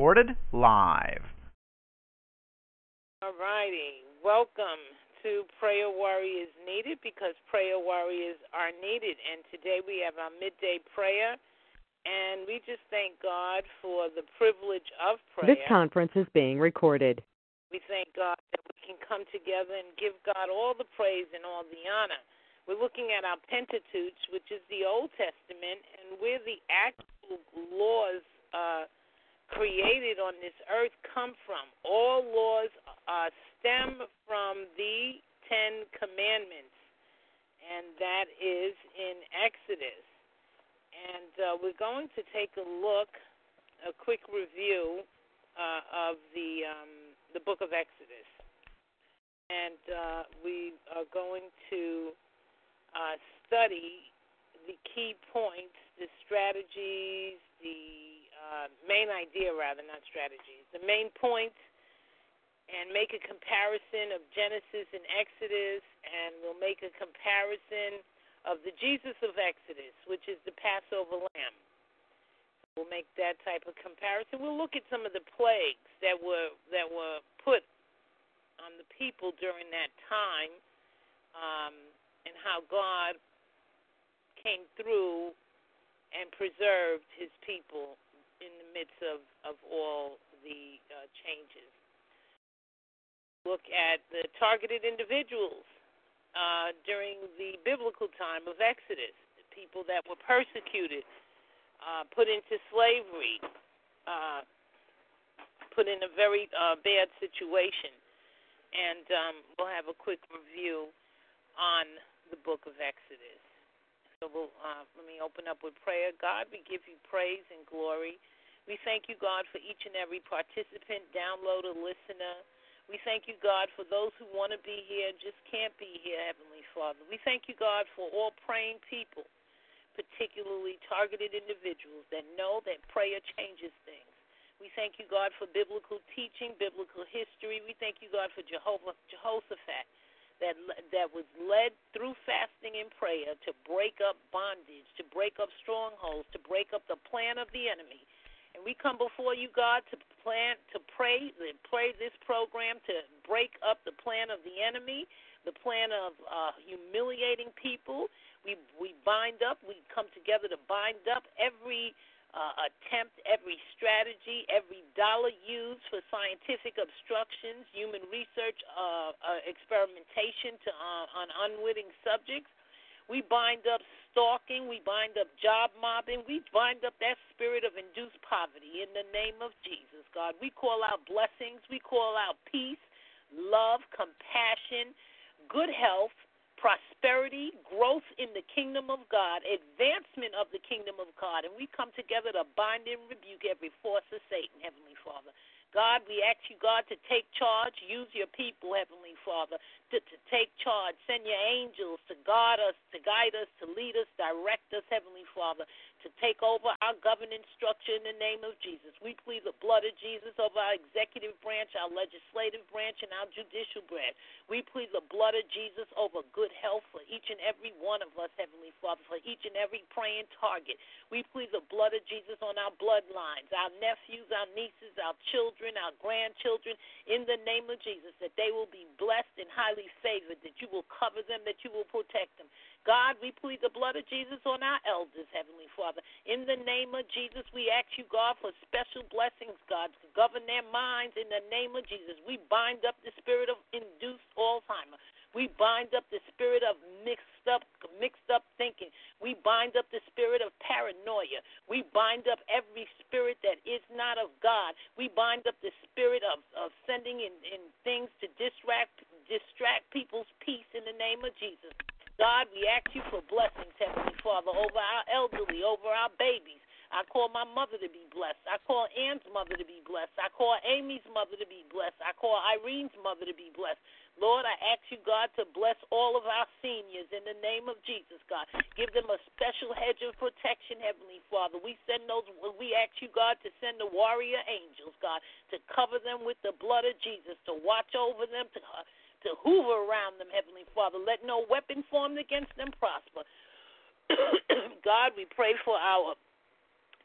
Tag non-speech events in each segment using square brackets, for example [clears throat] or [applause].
Recorded live. All righty. Welcome to Prayer Warriors Needed because prayer warriors are needed. And today we have our midday prayer. And we just thank God for the privilege of prayer. This conference is being recorded. We thank God that we can come together and give God all the praise and all the honor. We're looking at our Pentateuch, which is the Old Testament, and where the actual laws uh, created on this earth come from. All laws uh, stem from the Ten Commandments, and that is in Exodus. And uh, we're going to take a look, a quick review uh, of the um, the book of Exodus, and uh, we are going to uh, study the key points, the strategies, the uh, main idea, rather not strategies, the main points, and make a comparison of Genesis and Exodus, and we'll make a comparison of the Jesus of Exodus, which is the Passover lamb. We'll make that type of comparison. We'll look at some of the plagues that were that were put on the people during that time, um, and how God came through and preserved His people in the midst of of all the uh, changes. Look at the targeted individuals uh, during the biblical time of Exodus. The people that were persecuted, uh, put into slavery, uh, put in a very uh, bad situation. And um, we'll have a quick review on the book of Exodus. So we'll, uh, let me open up with prayer. God, we give you praise and glory. We thank you, God, for each and every participant, downloader, listener we thank you, God, for those who want to be here just can't be here, Heavenly Father. We thank you, God, for all praying people, particularly targeted individuals that know that prayer changes things. We thank you, God, for biblical teaching, biblical history. We thank you, God, for Jehovah Jehoshaphat that that was led through fasting and prayer to break up bondage, to break up strongholds, to break up the plan of the enemy. And we come before you, God, to plan to pray, pray this program to break up the plan of the enemy, the plan of uh, humiliating people. We we bind up. We come together to bind up every uh, attempt, every strategy, every dollar used for scientific obstructions, human research, uh, uh, experimentation to uh, on unwitting subjects. We bind up stalking. We bind up job mobbing. We bind up that spirit of induced poverty in the name of Jesus, God. We call out blessings. We call out peace, love, compassion, good health, prosperity, growth in the kingdom of God, advancement of the kingdom of God. And we come together to bind and rebuke every force of Satan, Heavenly Father. God, we ask you, God, to take charge. Use your people, Heavenly Father, to, to take charge. Send your angels to guard us, to guide us, to lead us, direct us, Heavenly Father, to take over our governance structure in the name of Jesus. We plead the blood of Jesus over our executive branch, our legislative branch, and our judicial branch. We plead the blood of Jesus over good health for each and every one of us, Heavenly Father, for each and every praying target. We plead the blood of Jesus on our bloodlines, our nephews, our nieces, our children, our grandchildren, in the name of Jesus, that they will be blessed and highly favored, that you will cover them, that you will protect them. God, we plead the blood of Jesus on our elders, Heavenly Father. In the name of Jesus, we ask you, God, for special blessings, God, to govern their minds in the name of Jesus. We bind up the spirit of induced Alzheimer. We bind up the spirit of mixed up mixed up thinking. We bind up the spirit of paranoia. We bind up every spirit that is not of God. We bind up the spirit of, of sending in, in things to distract distract people's peace in the name of Jesus. God, we ask you for blessings, Heavenly Father, over our elderly, over our babies. I call my mother to be blessed. I call Ann's mother to be blessed. I call Amy's mother to be blessed. I call Irene's mother to be blessed. Lord, I ask you, God, to bless all of our seniors in the name of Jesus, God. Give them a special hedge of protection, Heavenly Father. We send those. We ask you, God, to send the warrior angels, God, to cover them with the blood of Jesus, to watch over them, to to hoover around them, Heavenly Father. Let no weapon formed against them prosper. [coughs] God, we pray for our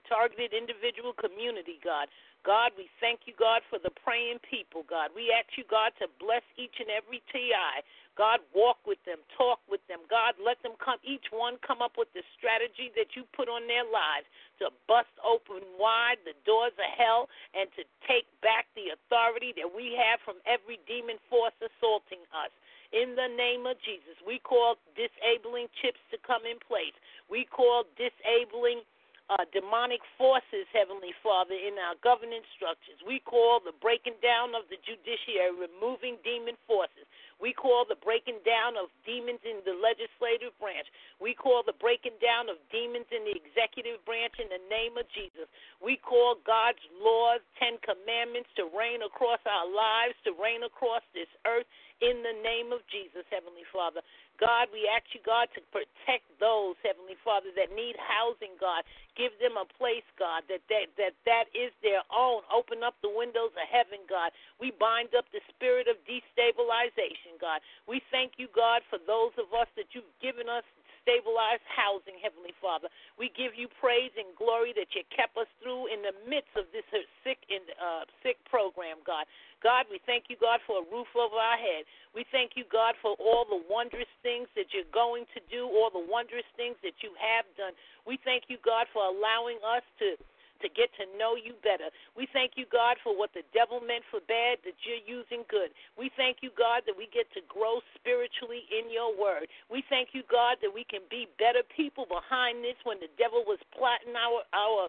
targeted individual community, God. God, we thank you, God, for the praying people, God. We ask you, God, to bless each and every TI. God, walk with them, talk with them. God, let them come, each one come up with the strategy that you put on their lives to bust open wide the doors of hell and to take back the authority that we have from every demon force assaulting us. In the name of Jesus, we call disabling chips to come in place. We call disabling uh, demonic forces, Heavenly Father, in our governance structures. We call the breaking down of the judiciary, removing demon forces. We call the breaking down of demons in the legislative branch. We call the breaking down of demons in the executive branch in the name of Jesus. We call God's laws, Ten Commandments, to reign across our lives, to reign across this earth in the name of Jesus, Heavenly Father. God, we ask you, God, to protect those, Heavenly Father, that need housing, God. Give them a place, God, that that, that that is their own. Open up the windows of heaven, God. We bind up the spirit of destabilization, God. We thank you, God, for those of us that you've given us stabilized housing, Heavenly Father. We give you praise and glory that you kept us through in the midst of this sick in uh, sick program, God. God, we thank you, God, for a roof over our head. We thank you, God, for all the wondrous things that you're going to do, all the wondrous things that you have done. We thank you, God, for allowing us to to get to know you better. We thank you, God, for what the devil meant for bad that you're using good. We thank you, God, that we get to grow spiritually in your word. We thank you, God, that we can be better people behind this when the devil was plotting our our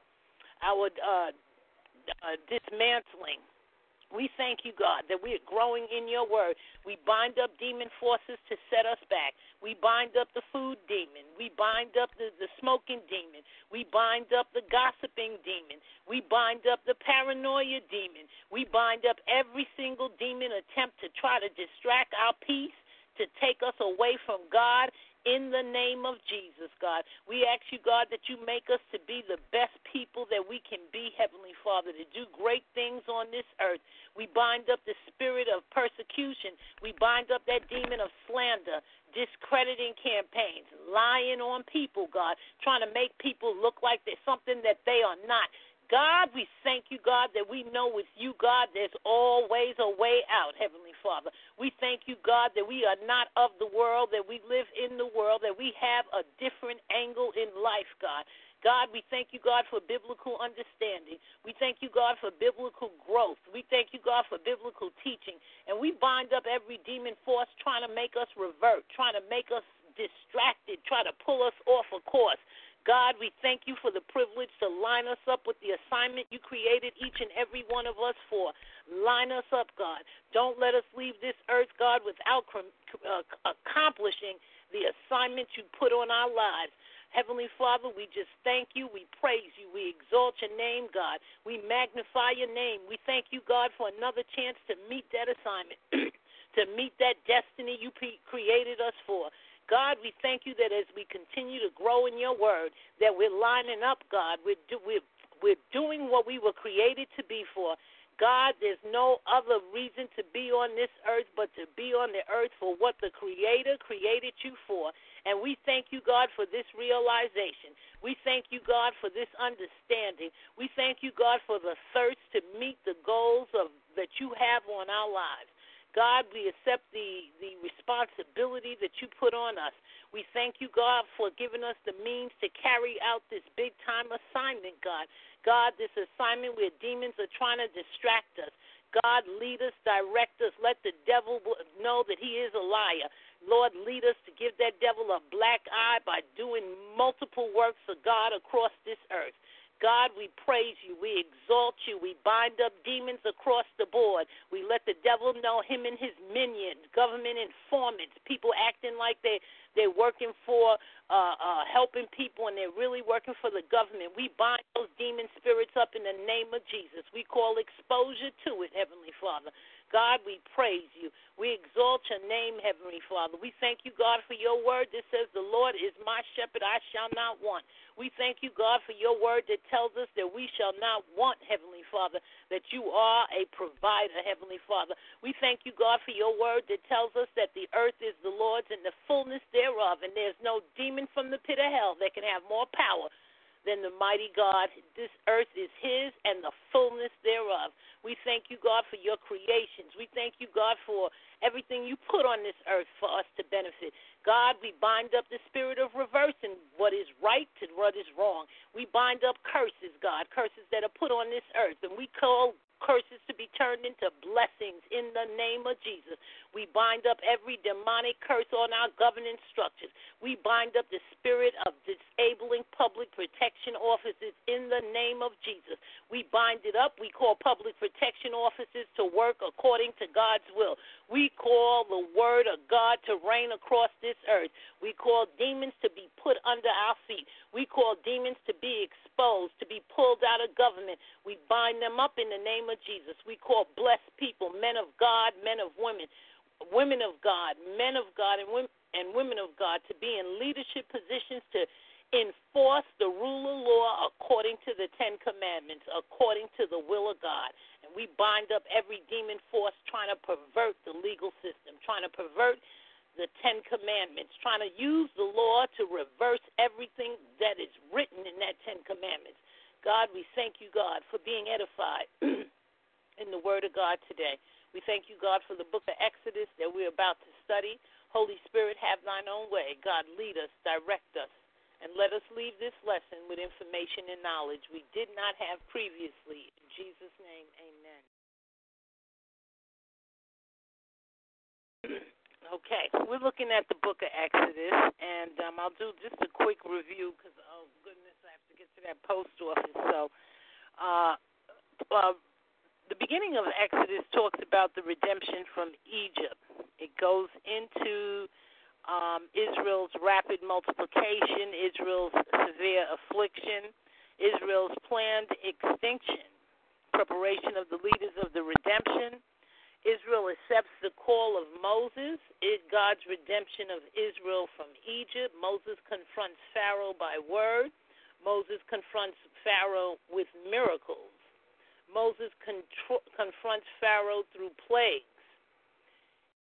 our uh, uh, dismantling. We thank you, God, that we are growing in your word. We bind up demon forces to set us back. We bind up the food demon. We bind up the, the smoking demon. We bind up the gossiping demon. We bind up the paranoia demon. We bind up every single demon attempt to try to distract our peace, to take us away from God in the name of Jesus, God. We ask you, God, that you make us to be the best people that we can be, Heavenly Father, to do great things on this earth. We bind up the spirit of persecution. We bind up that demon of slander, discrediting campaigns, lying on people, God, trying to make people look like they're something that they are not. God, we thank you, God, that we know with you, God, there's always a way out, Heavenly Father. We thank you, God, that we are not of the world, that we live in the world, that we have a different angle in life, God. God, we thank you, God, for biblical understanding. We thank you, God, for biblical growth. We thank you, God, for biblical teaching. And we bind up every demon force trying to make us revert, trying to make us distracted, trying to pull us off a course. God, we thank you for the privilege to line us up with the assignment you created each and every one of us for. Line us up, God. Don't let us leave this earth, God, without uh, accomplishing the assignment you put on our lives. Heavenly Father, we just thank you. We praise you. We exalt your name, God. We magnify your name. We thank you, God, for another chance to meet that assignment, [clears throat] to meet that destiny you created us for. God, we thank you that as we continue to grow in your word, that we're lining up, God. We're, do, we're, we're doing what we were created to be for. God, there's no other reason to be on this earth but to be on the earth for what the Creator created you for. And we thank you, God, for this realization. We thank you, God, for this understanding. We thank you, God, for the thirst to meet the goals of that you have on our lives. God, we accept the, the responsibility that you put on us. We thank you, God, for giving us the means to carry out this big time assignment, God. God, this assignment where demons are trying to distract us. God, lead us, direct us. Let the devil know that he is a liar. Lord, lead us to give that devil a black eye by doing multiple works of God across this earth. God, we praise you. We exalt you. We bind up demons across the board. We let the devil know him and his minions, government informants, people acting like they they're working for uh, uh, helping people and they're really working for the government. We bind those demon spirits up in the name of Jesus. We call exposure to it, Heavenly Father. God, we praise you. We exalt your name, Heavenly Father. We thank you, God, for your word that says, The Lord is my shepherd, I shall not want. We thank you, God, for your word that tells us that we shall not want, Heavenly Father, that you are a provider, Heavenly Father. We thank you, God, for your word that tells us that the earth is the Lord's and the fullness thereof, and there's no demon from the pit of hell that can have more power than the mighty God. This earth is His and the fullness thereof. We thank you, God, for your creations. We thank you, God, for everything you put on this earth for us to benefit. God, we bind up the spirit of reversing what is right to what is wrong. We bind up curses, God, curses that are put on this earth. And we call curses to be turned into blessings in the name of Jesus. We bind up every demonic curse on our governance structures. We bind up the spirit of disabling public protection offices in the name of Jesus. We bind it up. We call public protection offices to work according to God's will. We call the word of God to reign across this earth. We call demons to be put under our feet. We call demons to be exposed, to be pulled out of government. We bind them up in the name of Jesus. We call blessed people, men of God, men of women, women of God, men of God, and women, and women of God to be in leadership positions to enforce the rule of law according to the Ten Commandments, according to the will of God. And we bind up every demon force trying to pervert the legal system, trying to pervert the Ten Commandments, trying to use the law to reverse everything that is written in that Ten Commandments. God, we thank you, God, for being edified [clears throat] in the Word of God today. We thank you, God, for the book of Exodus that we're about to study. Holy Spirit, have thine own way. God, lead us, direct us, and let us leave this lesson with information and knowledge we did not have previously. In Jesus' name, amen. Okay, we're looking at the book of Exodus, and um, I'll do just a quick review because, oh goodness, I have to get to that post office. So, uh, uh, the beginning of Exodus talks about the redemption from Egypt. It goes into um, Israel's rapid multiplication, Israel's severe affliction, Israel's planned extinction, preparation of the leaders of the redemption Israel accepts the call of Moses, it, God's redemption of Israel from Egypt. Moses confronts Pharaoh by word. Moses confronts Pharaoh with miracles. Moses confronts Pharaoh through plagues.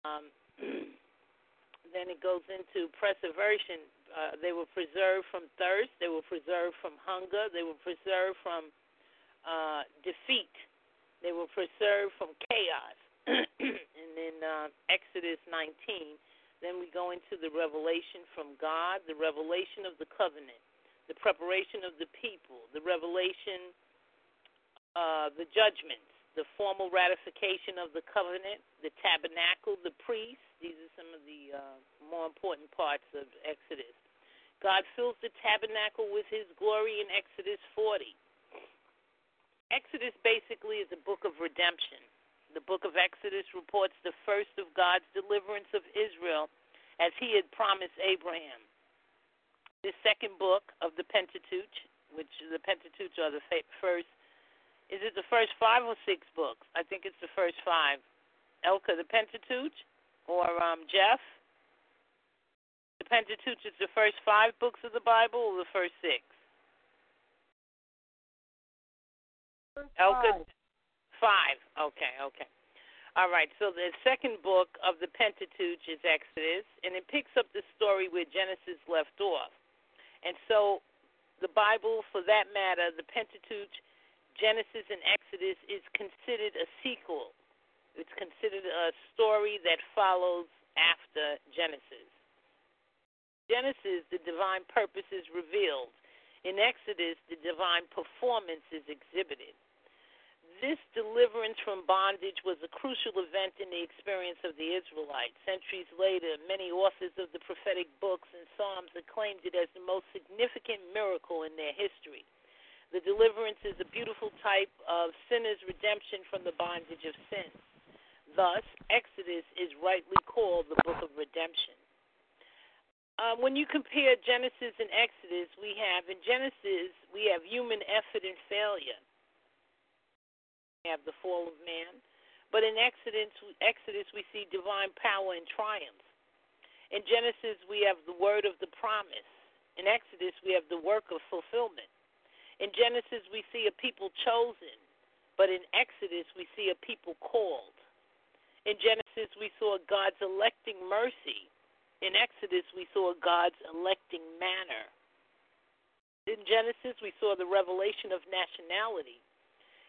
Um, [clears throat] then it goes into preservation. Uh, they were preserved from thirst. They were preserved from hunger. They were preserved from uh, defeat. They were preserved from chaos. [clears throat] and then uh, Exodus 19. Then we go into the revelation from God, the revelation of the covenant, the preparation of the people, the revelation, uh, the judgments, the formal ratification of the covenant, the tabernacle, the priest. These are some of the uh, more important parts of Exodus. God fills the tabernacle with his glory in Exodus 40. Exodus basically is a book of redemption. The book of Exodus reports the first of God's deliverance of Israel as he had promised Abraham. The second book of the Pentateuch, which the Pentateuch are the first, is it the first five or six books? I think it's the first five. Elka, the Pentateuch, or um, Jeff? The Pentateuch is the first five books of the Bible or the first six? Elka, Five. Okay, okay. All right, so the second book of the Pentateuch is Exodus, and it picks up the story where Genesis left off. And so the Bible, for that matter, the Pentateuch, Genesis and Exodus, is considered a sequel. It's considered a story that follows after Genesis. Genesis, the divine purpose is revealed. In Exodus, the divine performance is exhibited. This deliverance from bondage was a crucial event in the experience of the Israelites. Centuries later, many authors of the prophetic books and Psalms acclaimed it as the most significant miracle in their history. The deliverance is a beautiful type of sinner's redemption from the bondage of sin. Thus, Exodus is rightly called the book of redemption. um, when you compare Genesis and Exodus, we have in Genesis we have human effort and failure. We have the fall of man, but in Exodus, Exodus we see divine power and triumph. In Genesis we have the word of the promise. In Exodus we have the work of fulfillment. In Genesis we see a people chosen, but in Exodus we see a people called. In Genesis we saw God's electing mercy in Exodus, we saw God's electing manner. In Genesis, we saw the revelation of nationality.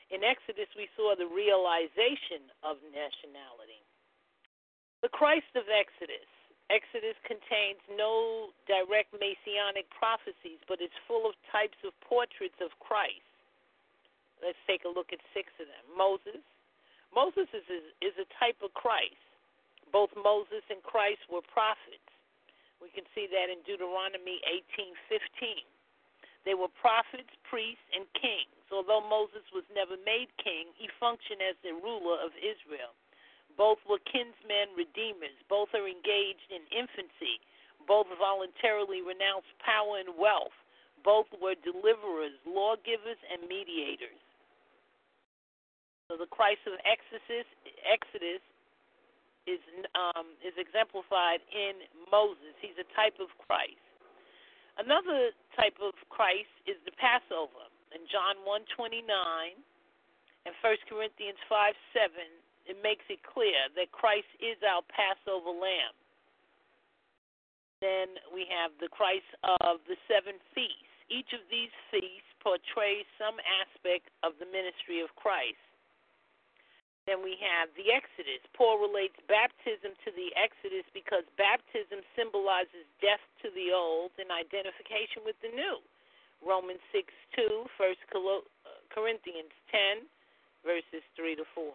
In Exodus, we saw the realization of nationality. The Christ of Exodus. Exodus contains no direct messianic prophecies, but it's full of types of portraits of Christ. Let's take a look at six of them. Moses. Moses is, is, is a type of Christ. Both Moses and Christ were prophets. We can see that in Deuteronomy 18:15. They were prophets, priests, and kings. Although Moses was never made king, he functioned as the ruler of Israel. Both were kinsmen redeemers. Both are engaged in infancy. Both voluntarily renounced power and wealth. Both were deliverers, lawgivers, and mediators. So the Christ of Exodus, Exodus is um, is exemplified in Moses. He's a type of Christ. Another type of Christ is the Passover. In John 1:29 and 1 Corinthians 5:7, it makes it clear that Christ is our Passover lamb. Then we have the Christ of the seven feasts. Each of these feasts portrays some aspect of the ministry of Christ. Then we have the Exodus. Paul relates baptism to the Exodus because baptism symbolizes death to the old and identification with the new. Romans 6 2, 1 uh, Corinthians 10, verses 3 to 4.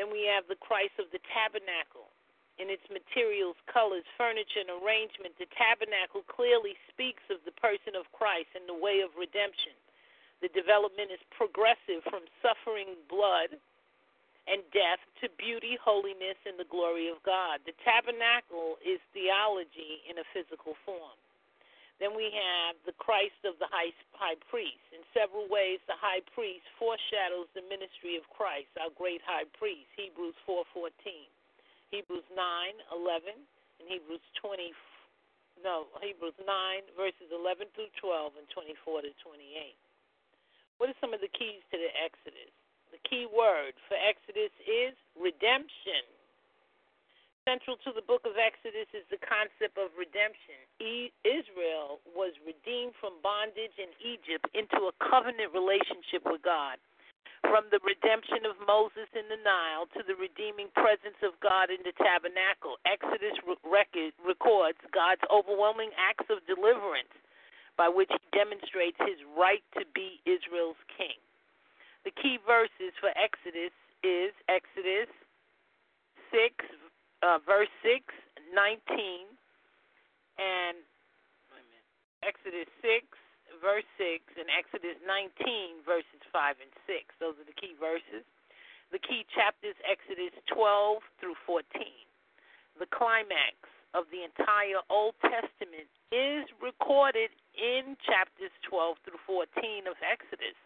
Then we have the Christ of the tabernacle. In its materials, colors, furniture, and arrangement, the tabernacle clearly speaks of the person of Christ and the way of redemption. The development is progressive from suffering blood and death to beauty, holiness, and the glory of God. The tabernacle is theology in a physical form. Then we have the Christ of the high, high priest. In several ways, the high priest foreshadows the ministry of Christ, our great high priest. Hebrews 4:14, Hebrews 9:11, and Hebrews 20. No, Hebrews 9 verses 11 through 12 and 24 to 28. What are some of the keys to the Exodus? The key word for Exodus is redemption. Central to the book of Exodus is the concept of redemption. Israel was redeemed from bondage in Egypt into a covenant relationship with God. From the redemption of Moses in the Nile to the redeeming presence of God in the tabernacle, Exodus record, records God's overwhelming acts of deliverance by which he demonstrates his right to be Israel's king. The key verses for Exodus is Exodus 6, uh, verse 6, 19, and Exodus 6, verse 6, and Exodus 19, verses 5 and 6. Those are the key verses. The key chapters, Exodus 12 through 14. The climax of the entire Old Testament is recorded in chapters 12 through 14 of Exodus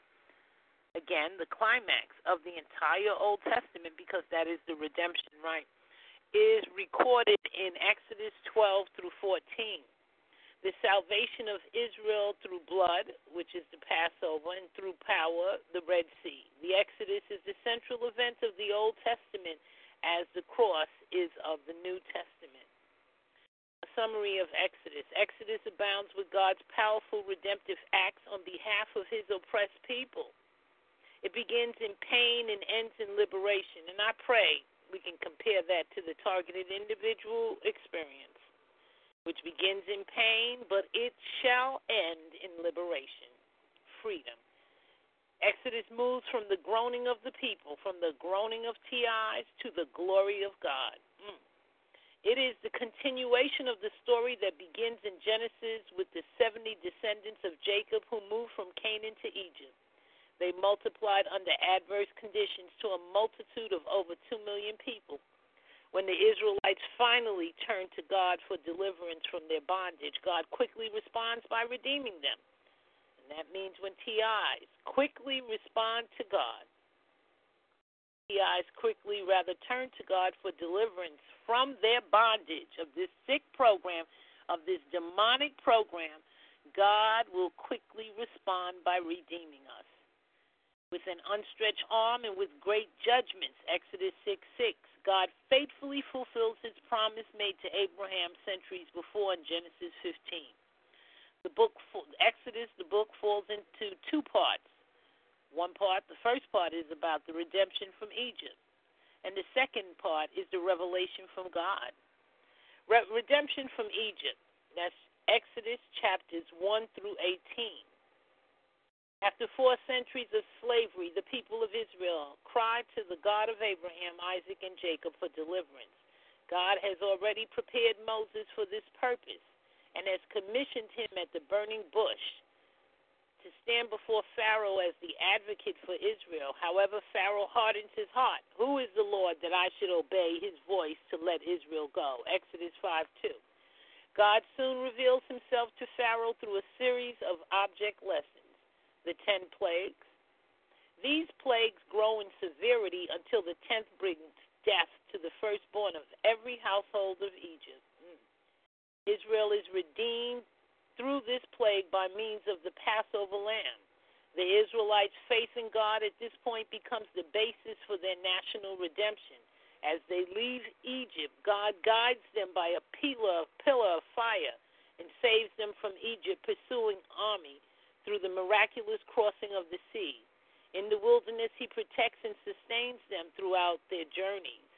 again, the climax of the entire Old Testament, because that is the redemption, right, is recorded in Exodus 12 through 14. The salvation of Israel through blood, which is the Passover, and through power, the Red Sea. The Exodus is the central event of the Old Testament, as the cross is of the New Testament. A summary of Exodus Exodus abounds with God's powerful redemptive acts on behalf of his oppressed people. It begins in pain and ends in liberation. And I pray we can compare that to the targeted individual experience, which begins in pain, but it shall end in liberation, freedom. Exodus moves from the groaning of the people, from the groaning of TIs to the glory of God. Mm. It is the continuation of the story that begins in Genesis with the 70 descendants of Jacob who moved from Canaan to Egypt. They multiplied under adverse conditions to a multitude of over 2 million people. When the Israelites finally turned to God for deliverance from their bondage, God quickly responds by redeeming them. And that means when TIs quickly respond to God, TIs quickly rather turn to God for deliverance from their bondage of this sick program, of this demonic program, God will quickly respond by redeeming us. With an unstretched arm and with great judgments, Exodus 6 6. God faithfully fulfills his promise made to Abraham centuries before in Genesis 15. The book Exodus, the book falls into two parts. One part, the first part is about the redemption from Egypt, and the second part is the revelation from God. Re- redemption from Egypt. That's Exodus chapters 1 through 18. After four centuries of slavery, the people of Israel cried to the God of Abraham, Isaac, and Jacob for deliverance. God has already prepared Moses for this purpose and has commissioned him at the burning bush to stand before Pharaoh as the advocate for Israel. However, Pharaoh hardens his heart. Who is the Lord that I should obey his voice to let Israel go? Exodus 5 2. God soon reveals himself to Pharaoh through a series of object lessons the ten plagues. These plagues grow in severity until the tenth brings death to the firstborn of every household of Egypt. Mm. Israel is redeemed through this plague by means of the Passover lamb. The Israelites' faith in God at this point becomes the basis for their national redemption. As they leave Egypt, God guides them by a pillar, of fire and saves them from Egypt pursuing army through the miraculous crossing of the sea. In the wilderness, he protects and sustains them throughout their journeys.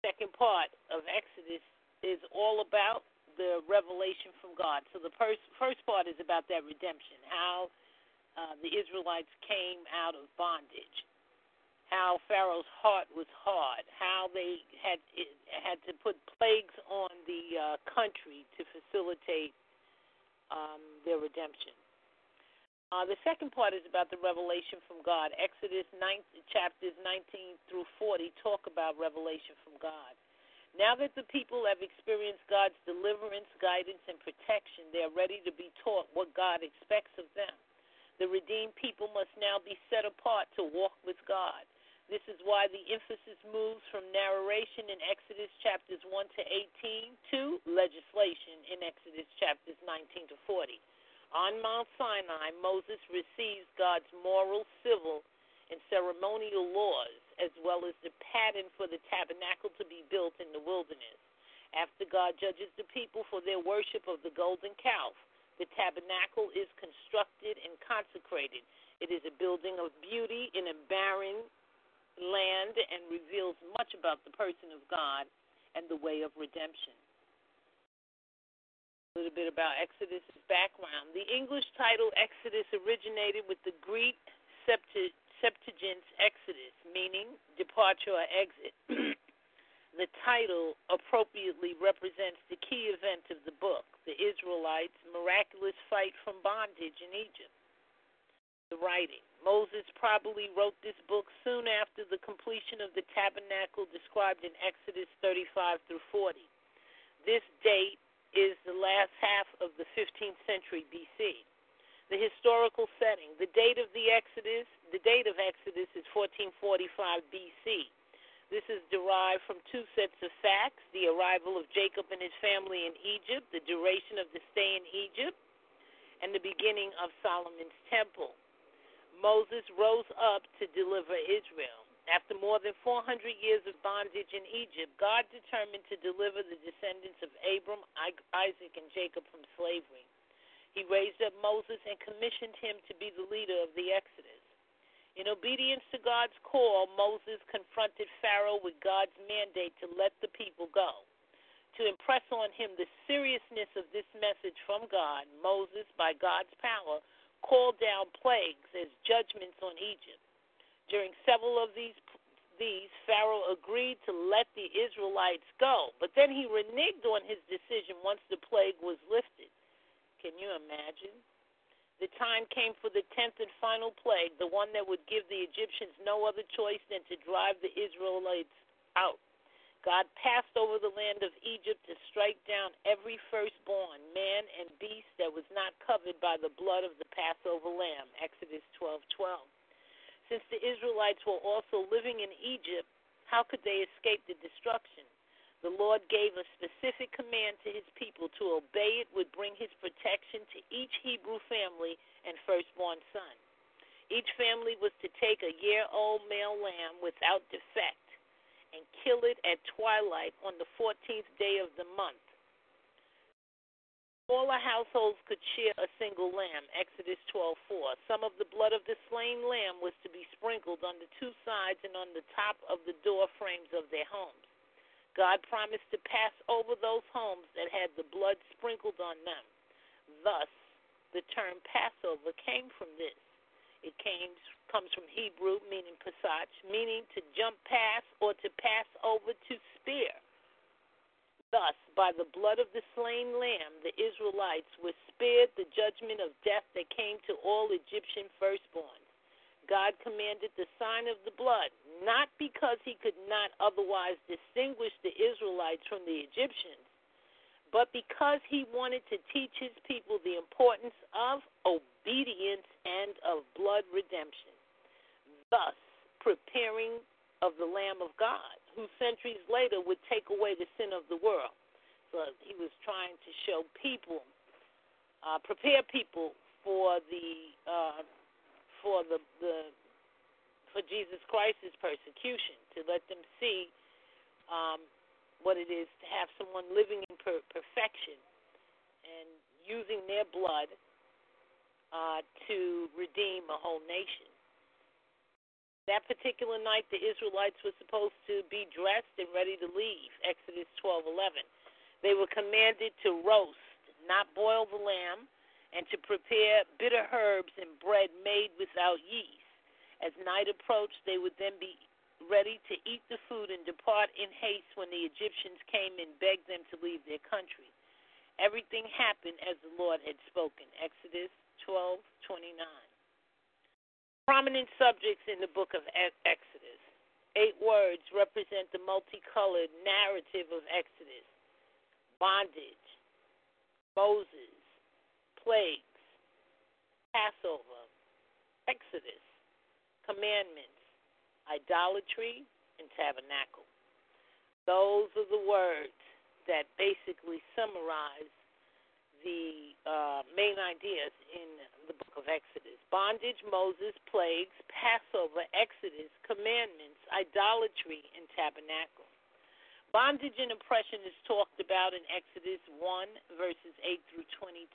Second part of Exodus is all about the revelation from God. So the first first part is about that redemption, how uh, the Israelites came out of bondage, how Pharaoh's heart was hard, how they had it, had to put plagues on the uh, country to facilitate um, their redemption. Uh, the second part is about the revelation from God. Exodus 9, chapters 19 through 40 talk about revelation from God. Now that the people have experienced God's deliverance, guidance, and protection, they are ready to be taught what God expects of them. The redeemed people must now be set apart to walk with God. This is why the emphasis moves from narration in Exodus chapters 1 to 18 to legislation in Exodus chapters 19 to 40. On Mount Sinai, Moses receives God's moral, civil, and ceremonial laws, as well as the pattern for the tabernacle to be built in the wilderness. After God judges the people for their worship of the golden calf, the tabernacle is constructed and consecrated. It is a building of beauty in a barren land and reveals much about the person of God and the way of redemption little bit about Exodus's background. The English title Exodus originated with the Greek Septuagint Exodus, meaning departure or exit. [clears throat] the title appropriately represents the key event of the book, the Israelites' miraculous fight from bondage in Egypt. The writing. Moses probably wrote this book soon after the completion of the tabernacle described in Exodus 35 through 40. This date is the last half of the 15th century BC. The historical setting, the date of the Exodus, the date of Exodus is 1445 BC. This is derived from two sets of facts the arrival of Jacob and his family in Egypt, the duration of the stay in Egypt, and the beginning of Solomon's temple. Moses rose up to deliver Israel. After more than 400 years of bondage in Egypt, God determined to deliver the descendants of Abram, Isaac, and Jacob from slavery. He raised up Moses and commissioned him to be the leader of the Exodus. In obedience to God's call, Moses confronted Pharaoh with God's mandate to let the people go. To impress on him the seriousness of this message from God, Moses, by God's power, called down plagues as judgments on Egypt. During several of these these, Pharaoh agreed to let the Israelites go, but then he reneged on his decision once the plague was lifted. Can you imagine? The time came for the tenth and final plague, the one that would give the Egyptians no other choice than to drive the Israelites out. God passed over the land of Egypt to strike down every firstborn, man and beast, that was not covered by the blood of the Passover lamb. Exodus 12:12. Since the Israelites were also living in Egypt, how could they escape the destruction? The Lord gave a specific command to his people to obey it would bring his protection to each Hebrew family and firstborn son. Each family was to take a year old male lamb without defect and kill it at twilight on the 14th day of the month. All the households could share a single lamb. Exodus 12:4. Some of the blood of the slain lamb was to be sprinkled on the two sides and on the top of the door frames of their homes. God promised to pass over those homes that had the blood sprinkled on them. Thus, the term Passover came from this. It came comes from Hebrew meaning pasach, meaning to jump past or to pass over to spear. Thus, by the blood of the slain lamb, the Israelites were spared the judgment of death that came to all Egyptian firstborns. God commanded the sign of the blood, not because he could not otherwise distinguish the Israelites from the Egyptians, but because he wanted to teach his people the importance of obedience and of blood redemption, thus preparing of the Lamb of God, who centuries later would take away the sin of the world. So he was trying to show people, uh, prepare people for the uh, for the, the for Jesus Christ's persecution, to let them see um, what it is to have someone living in per- perfection and using their blood uh, to redeem a whole nation. That particular night, the Israelites were supposed to be dressed and ready to leave. Exodus 12:11. They were commanded to roast, not boil the lamb, and to prepare bitter herbs and bread made without yeast. As night approached, they would then be ready to eat the food and depart in haste when the Egyptians came and begged them to leave their country. Everything happened as the Lord had spoken. Exodus 12:29. Prominent subjects in the book of Exodus. Eight words represent the multicolored narrative of Exodus. Bondage, Moses, plagues, Passover, Exodus, commandments, idolatry, and tabernacle. Those are the words that basically summarize the uh, main ideas in the book of Exodus bondage, Moses, plagues, Passover, Exodus, commandments, idolatry, and tabernacle. Bondage and oppression is talked about in Exodus 1, verses 8 through 22.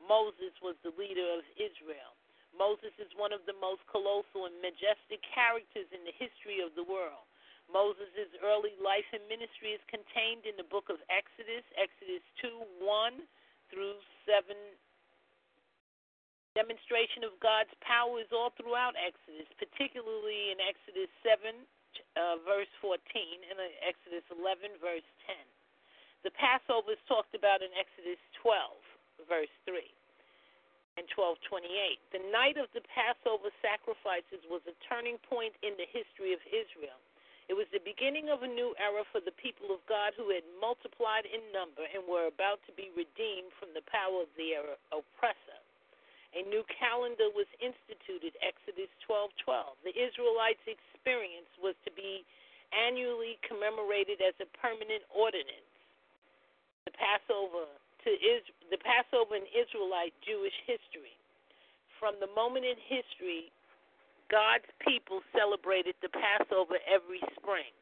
Moses was the leader of Israel. Moses is one of the most colossal and majestic characters in the history of the world. Moses' early life and ministry is contained in the book of Exodus, Exodus 2 1 through 7. Demonstration of God's power is all throughout Exodus, particularly in Exodus 7, uh, verse 14, and Exodus 11, verse 10. The Passover is talked about in Exodus 12, verse 3 and 1228. The night of the Passover sacrifices was a turning point in the history of Israel. It was the beginning of a new era for the people of God who had multiplied in number and were about to be redeemed from the power of the oppressor. A new calendar was instituted, Exodus 12:12. The Israelites' experience was to be annually commemorated as a permanent ordinance. The Passover to Is- the Passover in Israelite Jewish history. From the moment in history, God's people celebrated the Passover every spring.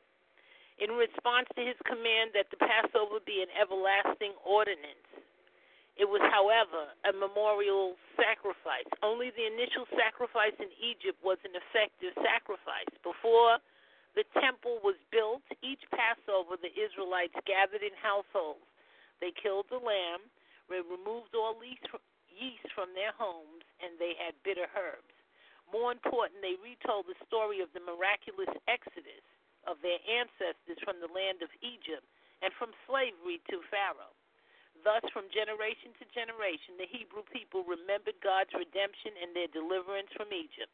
In response to his command that the Passover be an everlasting ordinance, it was, however, a memorial sacrifice. Only the initial sacrifice in Egypt was an effective sacrifice. Before the temple was built, each Passover the Israelites gathered in households they killed the lamb, removed all yeast from their homes, and they had bitter herbs. More important, they retold the story of the miraculous exodus of their ancestors from the land of Egypt and from slavery to Pharaoh. Thus, from generation to generation, the Hebrew people remembered God's redemption and their deliverance from Egypt.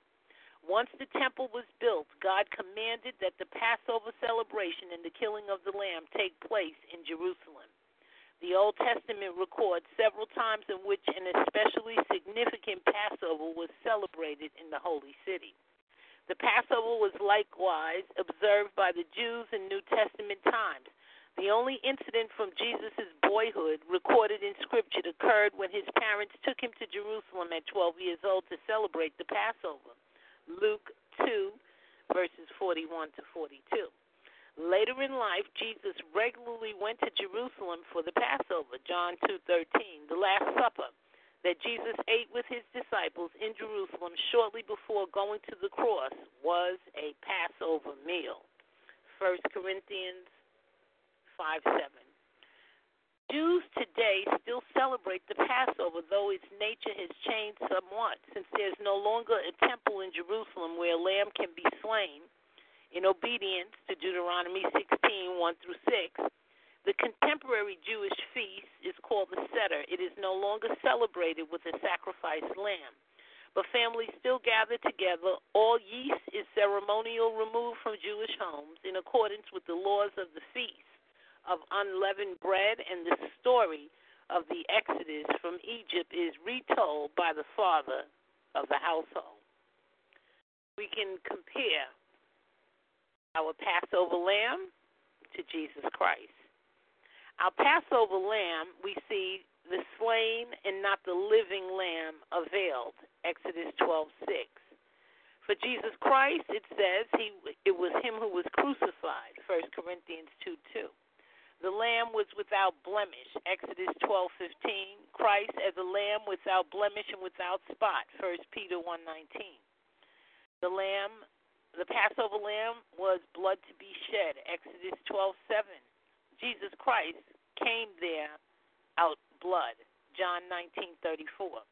Once the temple was built, God commanded that the Passover celebration and the killing of the lamb take place in Jerusalem. The Old Testament records several times in which an especially significant Passover was celebrated in the Holy City. The Passover was likewise observed by the Jews in New Testament times. The only incident from Jesus' boyhood recorded in Scripture occurred when his parents took him to Jerusalem at 12 years old to celebrate the Passover. Luke 2, verses 41 to 42. Later in life, Jesus regularly went to Jerusalem for the Passover, John 2:13, the Last Supper that Jesus ate with his disciples in Jerusalem shortly before going to the cross was a Passover meal. 1 Corinthians 5:7. Jews today still celebrate the Passover, though its nature has changed somewhat, since there's no longer a temple in Jerusalem where a lamb can be slain. In obedience to Deuteronomy 16 1 through 6, the contemporary Jewish feast is called the Seder. It is no longer celebrated with a sacrificed lamb, but families still gather together. All yeast is ceremonial removed from Jewish homes in accordance with the laws of the feast of unleavened bread, and the story of the Exodus from Egypt is retold by the father of the household. We can compare our Passover lamb to Jesus Christ. Our Passover lamb, we see the slain and not the living lamb availed. Exodus 12:6. For Jesus Christ, it says he it was him who was crucified. 1 Corinthians 2:2. The lamb was without blemish. Exodus 12:15. Christ as a lamb without blemish and without spot. 1 Peter 1:19. The lamb, the Passover lamb was blood to be shed. Exodus 12:7. Jesus Christ came there out blood. John 19:34.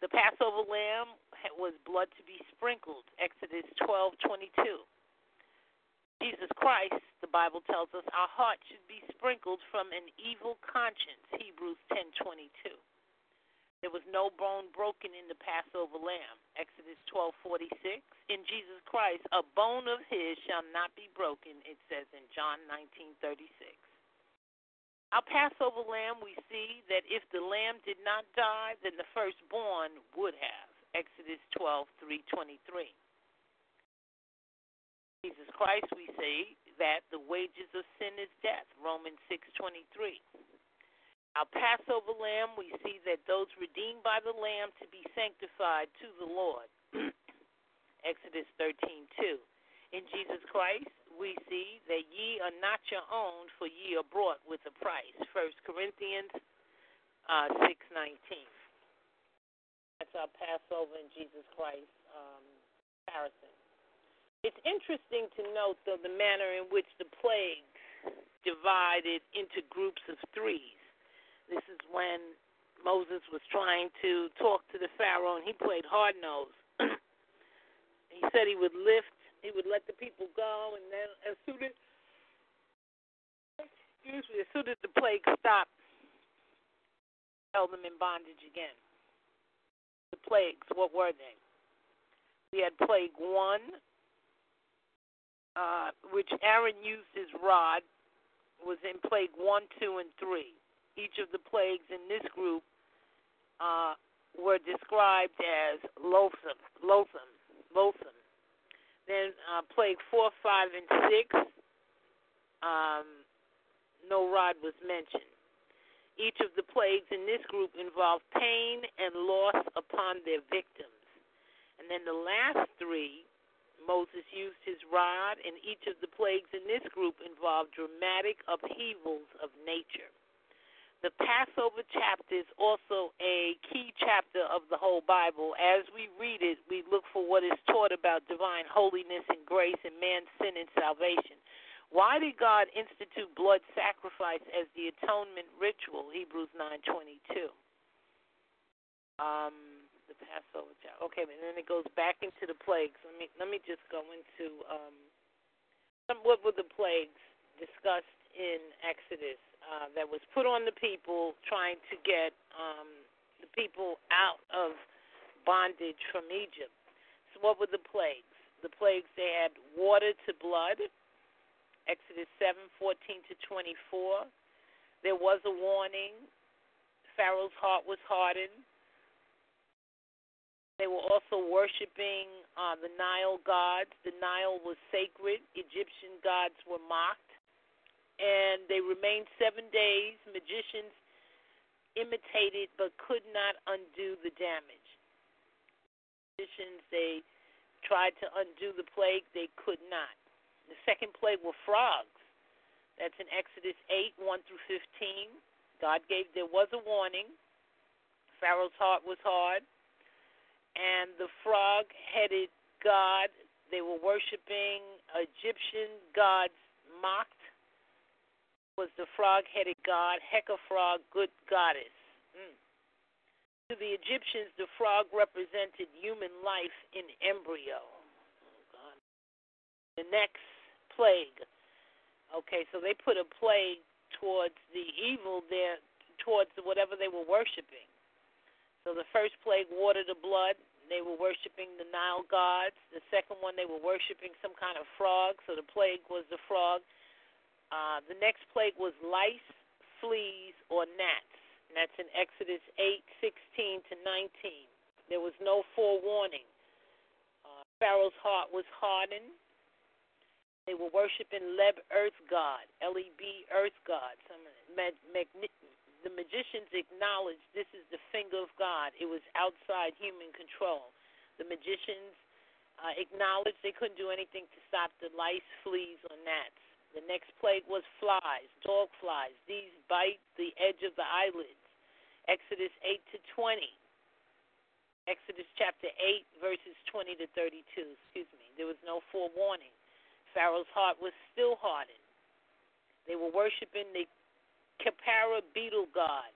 The Passover lamb was blood to be sprinkled. Exodus 12:22. Jesus Christ, the Bible tells us, our heart should be sprinkled from an evil conscience. Hebrews 10:22. There was no bone broken in the Passover lamb. Exodus 12:46. In Jesus Christ, a bone of his shall not be broken. It says in John 19:36. Our Passover lamb, we see that if the lamb did not die, then the firstborn would have. Exodus 12:323. Jesus Christ, we say that the wages of sin is death. Romans 6:23. Our Passover lamb, we see that those redeemed by the lamb to be sanctified to the Lord. [clears throat] Exodus 13:2. In Jesus Christ, we see that ye are not your own, for ye are bought with a price. First Corinthians uh, 6:19. That's our Passover in Jesus Christ um, comparison. It's interesting to note, though, the manner in which the plagues divided into groups of threes. This is when Moses was trying to talk to the Pharaoh, and he played hard nosed. [clears throat] he said he would lift, he would let the people go, and then as soon as excuse me, as soon as the plague stopped, held them in bondage again. The plagues, what were they? We had plague one, uh, which Aaron used his rod, was in plague one, two, and three. Each of the plagues in this group uh, were described as loathsome, loathsome, loathsome. Then uh, plague four, five, and six, um, no rod was mentioned. Each of the plagues in this group involved pain and loss upon their victims. And then the last three Moses used his rod, and each of the plagues in this group involved dramatic upheavals of nature. The Passover chapter is also a key chapter of the whole Bible. As we read it, we look for what is taught about divine holiness and grace and man's sin and salvation. Why did God institute blood sacrifice as the atonement ritual? Hebrews 9:22. Um, the Passover child. Okay, and then it goes back into the plagues. Let me let me just go into um, some what were the plagues discussed in Exodus uh, that was put on the people trying to get um, the people out of bondage from Egypt. So what were the plagues? The plagues they had water to blood, Exodus 7:14 to 24. There was a warning. Pharaoh's heart was hardened. They were also worshiping uh, the Nile gods. The Nile was sacred. Egyptian gods were mocked. And they remained seven days. Magicians imitated but could not undo the damage. Magicians, they tried to undo the plague, they could not. The second plague were frogs. That's in Exodus 8 1 through 15. God gave, there was a warning. Pharaoh's heart was hard and the frog headed god they were worshiping Egyptian gods mocked was the frog headed god, Heka frog, good goddess. Mm. To the Egyptians, the frog represented human life in embryo. Oh. The next plague. Okay, so they put a plague towards the evil there, towards whatever they were worshiping. So the first plague, water to blood, they were worshiping the Nile gods. The second one, they were worshiping some kind of frog. So the plague was the frog. Uh, the next plague was lice, fleas, or gnats. And that's in Exodus 8, 16 to 19. There was no forewarning. Uh, Pharaoh's heart was hardened. They were worshiping Leb, earth god, L E B, earth god. Some mag- the magicians acknowledged this is the finger of God. It was outside human control. The magicians uh, acknowledged they couldn't do anything to stop the lice, fleas, or gnats. The next plague was flies, dog flies. These bite the edge of the eyelids. Exodus 8 to 20. Exodus chapter 8, verses 20 to 32. Excuse me. There was no forewarning. Pharaoh's heart was still hardened. They were worshiping the Khepera beetle god.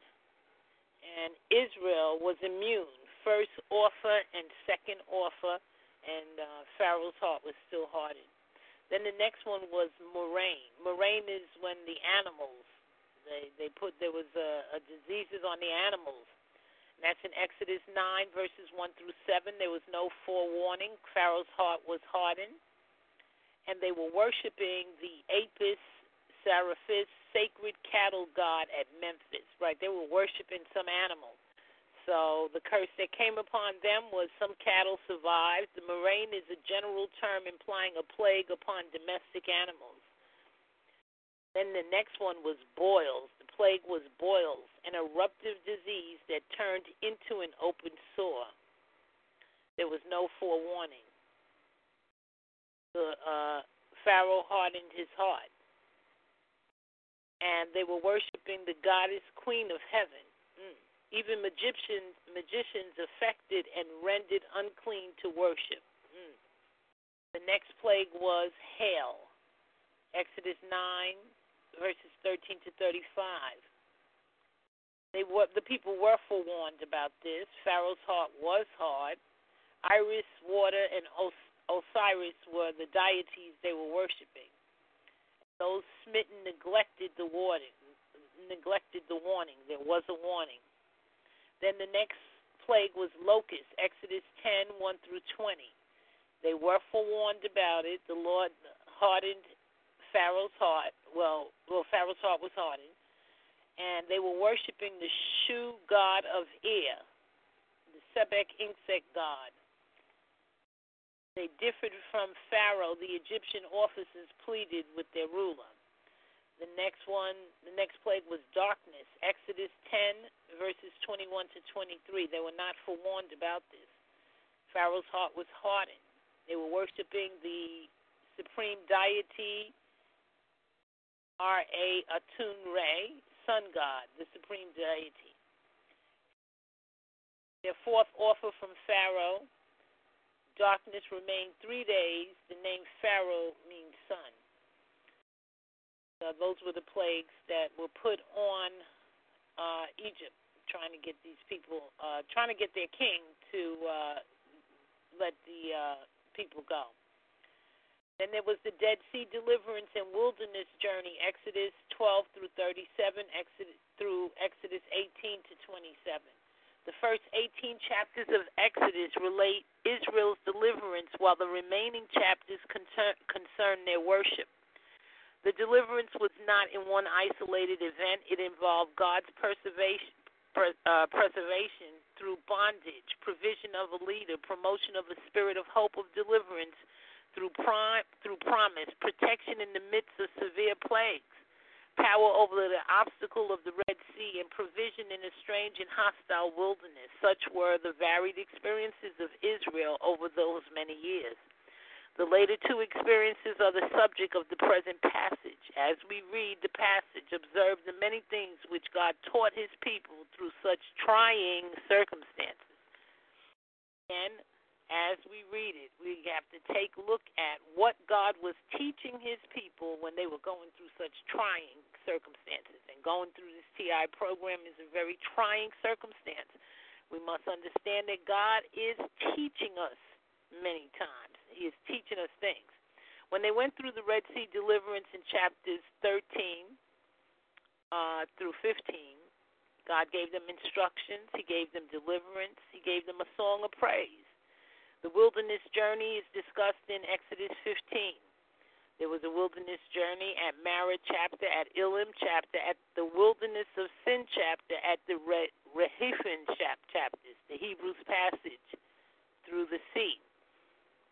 And Israel was immune. First offer and second offer, and uh, Pharaoh's heart was still hardened. Then the next one was murrain. Murrain is when the animals they they put there was a, a diseases on the animals. And that's in Exodus nine verses one through seven. There was no forewarning. Pharaoh's heart was hardened, and they were worshiping the Apis Seraphis sacred cattle god at Memphis. Right, they were worshiping some animal. So the curse that came upon them was some cattle survived. The murrain is a general term implying a plague upon domestic animals. Then the next one was boils. The plague was boils, an eruptive disease that turned into an open sore. There was no forewarning. The uh, Pharaoh hardened his heart and they were worshiping the goddess queen of heaven. Mm. Even magicians, magicians affected and rendered unclean to worship. Mm. The next plague was hail. Exodus 9, verses 13 to 35. They were, the people were forewarned about this. Pharaoh's heart was hard. Iris, water, and Os- Osiris were the deities they were worshiping. Those smitten neglected the warning. Neglected the warning. There was a warning. Then the next plague was locusts. Exodus 10 1 through 20. They were forewarned about it. The Lord hardened Pharaoh's heart. Well, well, Pharaoh's heart was hardened, and they were worshiping the Shu god of air, the Sebek insect god. They differed from Pharaoh. The Egyptian officers pleaded with their ruler. The next one, the next plague was darkness. Exodus 10, verses 21 to 23. They were not forewarned about this. Pharaoh's heart was hardened. They were worshiping the supreme deity, Ra Atun Re, sun god, the supreme deity. Their fourth offer from Pharaoh darkness remained three days. The name Pharaoh means sun. Uh, those were the plagues that were put on uh, Egypt, trying to get these people, uh, trying to get their king to uh, let the uh, people go. Then there was the Dead Sea deliverance and wilderness journey, Exodus 12 through 37, Exodus through Exodus 18 to 27. The first 18 chapters of Exodus relate Israel's deliverance, while the remaining chapters concern, concern their worship. The deliverance was not in one isolated event, it involved God's preservation, uh, preservation through bondage, provision of a leader, promotion of a spirit of hope of deliverance through, through promise, protection in the midst of severe plagues power over the obstacle of the Red Sea, and provision in a strange and hostile wilderness. Such were the varied experiences of Israel over those many years. The later two experiences are the subject of the present passage. As we read the passage, observe the many things which God taught his people through such trying circumstances. And as we read it, we have to take a look at what God was teaching his people when they were going through such trying circumstances. And going through this TI program is a very trying circumstance. We must understand that God is teaching us many times, He is teaching us things. When they went through the Red Sea deliverance in chapters 13 uh, through 15, God gave them instructions, He gave them deliverance, He gave them a song of praise. The wilderness journey is discussed in Exodus 15. There was a wilderness journey at Marah chapter, at Elim chapter, at the wilderness of Sin chapter, at the Re- Rephidim chapters. The Hebrews passage through the sea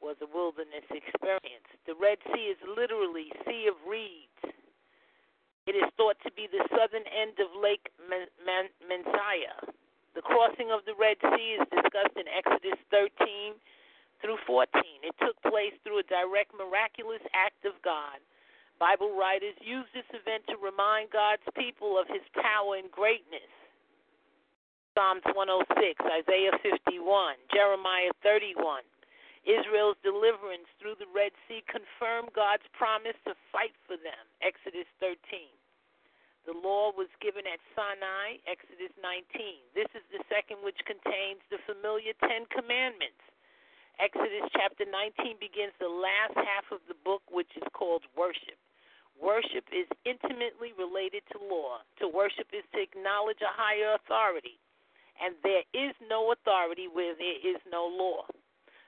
was a wilderness experience. The Red Sea is literally Sea of Reeds. It is thought to be the southern end of Lake Messiah. The crossing of the Red Sea is discussed in Exodus 13 through 14. It took place through a direct miraculous act of God. Bible writers use this event to remind God's people of his power and greatness. Psalms 106, Isaiah 51, Jeremiah 31. Israel's deliverance through the Red Sea confirmed God's promise to fight for them. Exodus 13. The law was given at Sinai, Exodus 19. This is the second which contains the familiar Ten Commandments. Exodus chapter 19 begins the last half of the book, which is called worship. Worship is intimately related to law. To worship is to acknowledge a higher authority, and there is no authority where there is no law.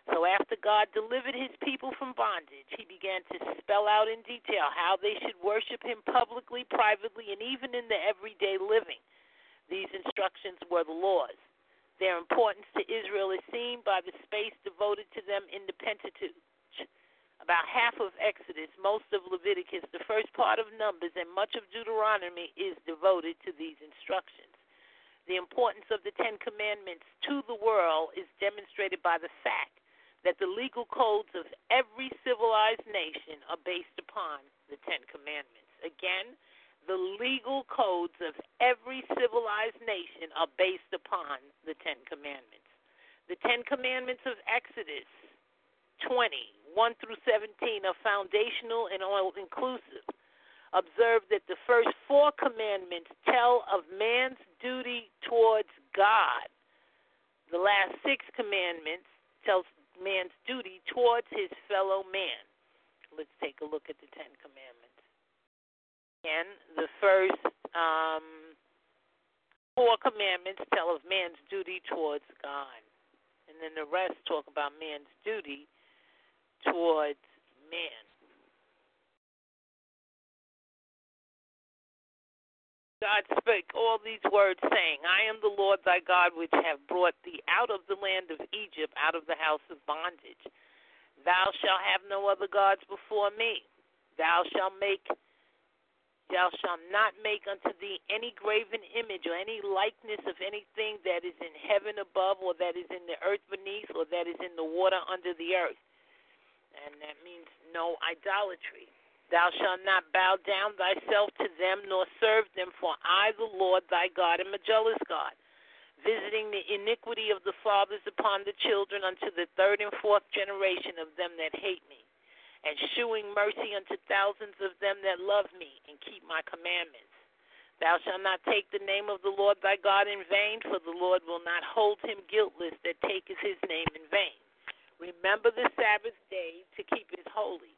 So after God delivered his people from bondage, he began to spell out in detail how they should worship him publicly, privately, and even in the everyday living. These instructions were the laws. Their importance to Israel is seen by the space devoted to them in the Pentateuch. About half of Exodus, most of Leviticus, the first part of Numbers, and much of Deuteronomy is devoted to these instructions. The importance of the Ten Commandments to the world is demonstrated by the fact that the legal codes of every civilized nation are based upon the Ten Commandments. Again, the legal codes of every civilized nation are based upon the Ten Commandments. The Ten Commandments of Exodus 20, 1 through 17, are foundational and all inclusive. Observe that the first four commandments tell of man's duty towards God. The last six commandments tells man's duty towards his fellow man. Let's take a look at the Ten Commandments again, the first um, four commandments tell of man's duty towards God. And then the rest talk about man's duty towards man. God spake all these words, saying, I am the Lord thy God, which have brought thee out of the land of Egypt, out of the house of bondage. Thou shalt have no other gods before me. Thou shalt make Thou shalt not make unto thee any graven image or any likeness of anything that is in heaven above, or that is in the earth beneath, or that is in the water under the earth. And that means no idolatry. Thou shalt not bow down thyself to them, nor serve them, for I, the Lord thy God, am a jealous God, visiting the iniquity of the fathers upon the children unto the third and fourth generation of them that hate me and shewing mercy unto thousands of them that love me and keep my commandments. Thou shalt not take the name of the Lord thy God in vain, for the Lord will not hold him guiltless that taketh his name in vain. Remember the Sabbath day to keep it holy.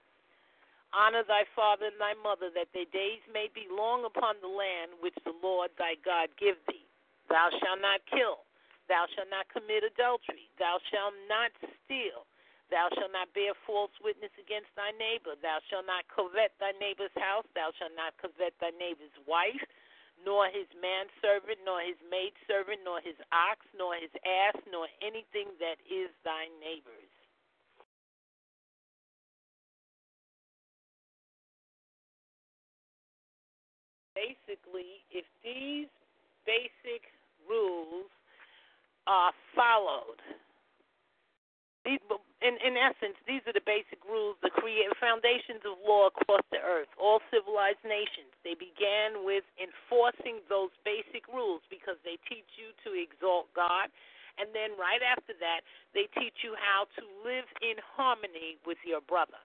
Honor thy father and thy mother, that their days may be long upon the land which the Lord thy God give thee. Thou shalt not kill. Thou shalt not commit adultery. Thou shalt not steal. Thou shalt not bear false witness against thy neighbor. Thou shalt not covet thy neighbor's house. Thou shalt not covet thy neighbor's wife, nor his manservant, nor his maidservant, nor his ox, nor his ass, nor anything that is thy neighbor's. Basically, if these basic rules are followed. These, in, in essence, these are the basic rules, the create foundations of law across the earth. All civilized nations they began with enforcing those basic rules because they teach you to exalt God, and then right after that, they teach you how to live in harmony with your brother,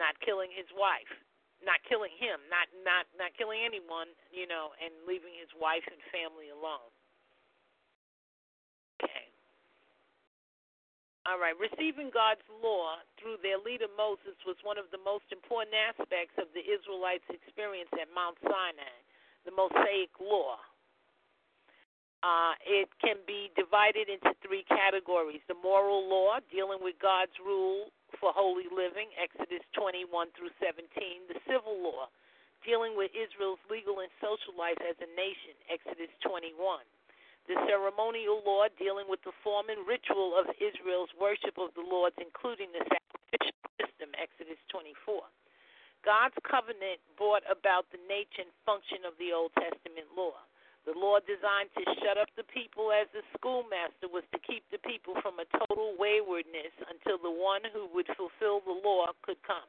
not killing his wife, not killing him, not not not killing anyone, you know, and leaving his wife and family alone. Okay. All right. Receiving God's law through their leader Moses was one of the most important aspects of the Israelites' experience at Mount Sinai, the Mosaic law. Uh, it can be divided into three categories the moral law, dealing with God's rule for holy living, Exodus 21 through 17, the civil law, dealing with Israel's legal and social life as a nation, Exodus 21 the ceremonial law dealing with the form and ritual of Israel's worship of the Lords, including the sacrificial system, Exodus 24. God's covenant brought about the nature and function of the Old Testament law. The law designed to shut up the people as the schoolmaster was to keep the people from a total waywardness until the one who would fulfill the law could come.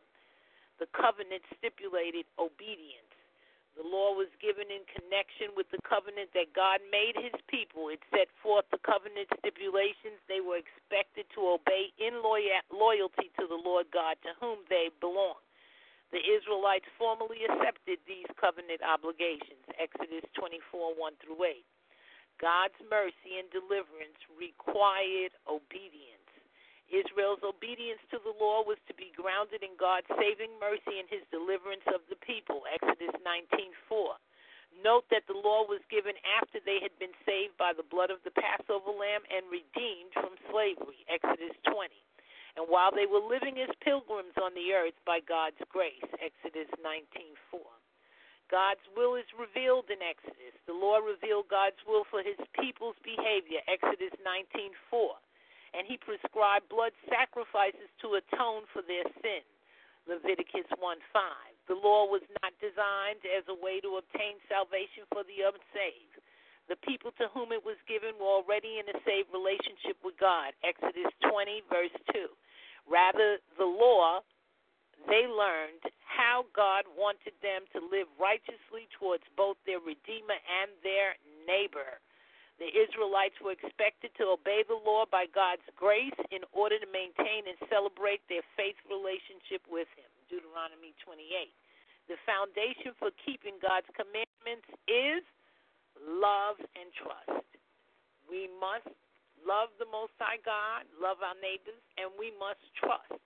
The covenant stipulated obedience the law was given in connection with the covenant that God made his people. It set forth the covenant stipulations they were expected to obey in loyalty to the Lord God to whom they belong. The Israelites formally accepted these covenant obligations. Exodus 24 1 through 8. God's mercy and deliverance required obedience. Israel's obedience to the law was to be grounded in God's saving mercy and his deliverance of the people. Exodus 19:4. Note that the law was given after they had been saved by the blood of the Passover lamb and redeemed from slavery. Exodus 20. And while they were living as pilgrims on the earth by God's grace. Exodus 19:4. God's will is revealed in Exodus. The law revealed God's will for his people's behavior. Exodus 19:4 and he prescribed blood sacrifices to atone for their sin. Leviticus 1:5. The law was not designed as a way to obtain salvation for the unsaved. The people to whom it was given were already in a saved relationship with God. Exodus 20, verse 2. Rather, the law, they learned how God wanted them to live righteously towards both their Redeemer and their neighbor. The Israelites were expected to obey the law by God's grace in order to maintain and celebrate their faith relationship with Him. Deuteronomy 28. The foundation for keeping God's commandments is love and trust. We must love the Most High God, love our neighbors, and we must trust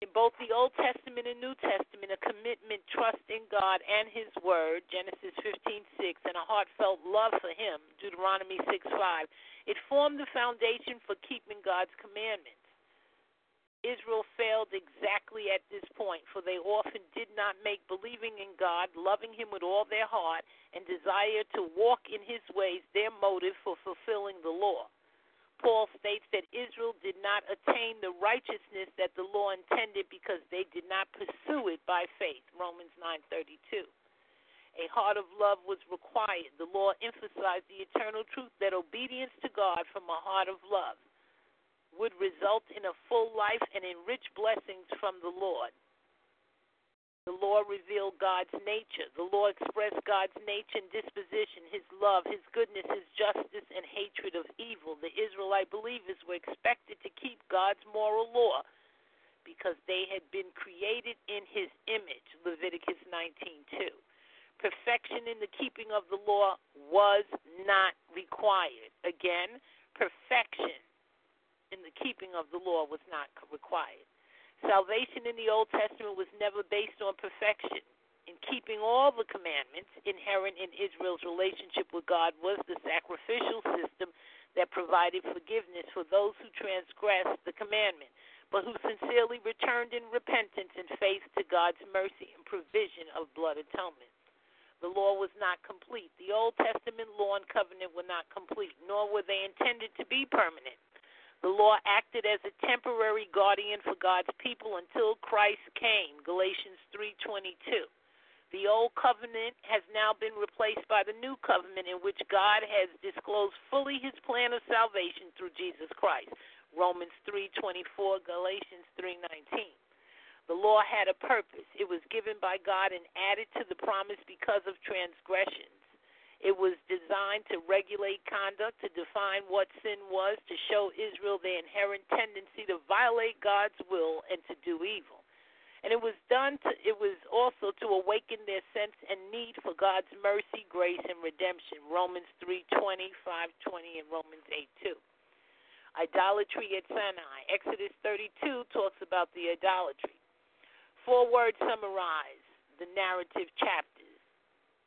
in both the Old Testament and New Testament a commitment, trust in God and His Word, Genesis 15:6, and a heartfelt love for Him, Deuteronomy 6:5. It formed the foundation for keeping God's commandments. Israel failed exactly at this point, for they often did not make believing in God, loving Him with all their heart, and desire to walk in His ways their motive for fulfilling the law. Paul states that Israel did not attain the righteousness that the law intended because they did not pursue it by faith. Romans 9:32. A heart of love was required. The law emphasized the eternal truth that obedience to God from a heart of love would result in a full life and in rich blessings from the Lord. The law revealed God's nature. The law expressed God's nature and disposition, his love, his goodness, his justice, and hatred of evil. The Israelite believers were expected to keep God's moral law because they had been created in his image. Leviticus 19:2. Perfection in the keeping of the law was not required. Again, perfection in the keeping of the law was not required. Salvation in the Old Testament was never based on perfection. In keeping all the commandments, inherent in Israel's relationship with God was the sacrificial system that provided forgiveness for those who transgressed the commandment, but who sincerely returned in repentance and faith to God's mercy and provision of blood atonement. The law was not complete. The Old Testament law and covenant were not complete, nor were they intended to be permanent. The law acted as a temporary guardian for God's people until Christ came. Galatians 3:22. The old covenant has now been replaced by the new covenant in which God has disclosed fully his plan of salvation through Jesus Christ. Romans 3:24, Galatians 3:19. The law had a purpose. It was given by God and added to the promise because of transgressions. It was designed to regulate conduct, to define what sin was, to show Israel their inherent tendency to violate God's will and to do evil. And it was done to it was also to awaken their sense and need for God's mercy, grace, and redemption. Romans 3:20, 5:20, and Romans 8:2. Idolatry at Sinai. Exodus 32 talks about the idolatry. Four words summarize the narrative chapters.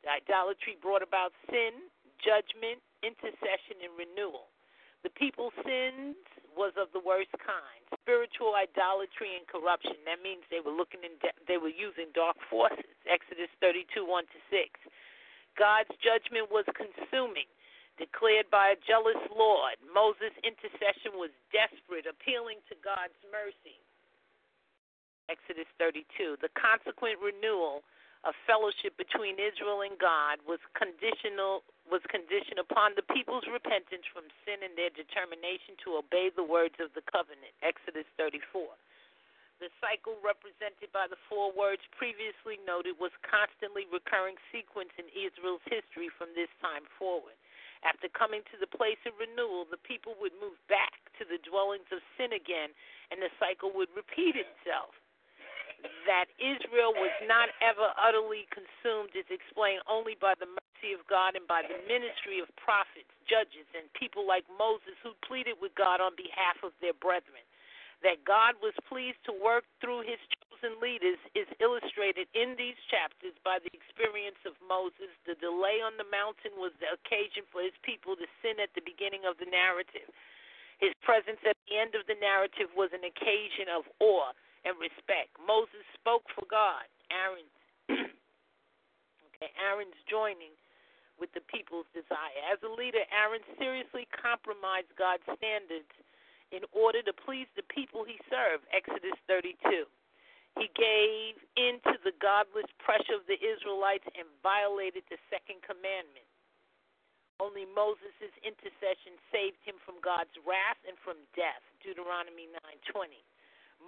Idolatry brought about sin, judgment, intercession, and renewal. The people's sins was of the worst kind. Spiritual idolatry and corruption. That means they were looking in de- they were using dark forces. Exodus 32 1 to 6. God's judgment was consuming, declared by a jealous Lord. Moses' intercession was desperate, appealing to God's mercy. Exodus 32. The consequent renewal of fellowship between Israel and God was conditional was conditioned upon the people's repentance from sin and their determination to obey the words of the covenant. Exodus 34. The cycle represented by the four words previously noted was constantly recurring sequence in Israel's history from this time forward. After coming to the place of renewal, the people would move back to the dwellings of sin again, and the cycle would repeat itself that Israel was not ever utterly consumed is explained only by the mercy of God and by the ministry of prophets, judges, and people like Moses who pleaded with God on behalf of their brethren. That God was pleased to work through his chosen leaders is illustrated in these chapters by the experience of Moses. The delay on the mountain was the occasion for his people to sin at the beginning of the narrative. His presence at the end of the narrative was an occasion of awe and respect. Moses spoke for God. Aaron, [clears throat] okay, Aaron's joining with the people's desire. As a leader, Aaron seriously compromised God's standards in order to please the people he served. Exodus 32. He gave in to the godless pressure of the Israelites and violated the second commandment. Only Moses' intercession saved him from God's wrath and from death. Deuteronomy 9:20.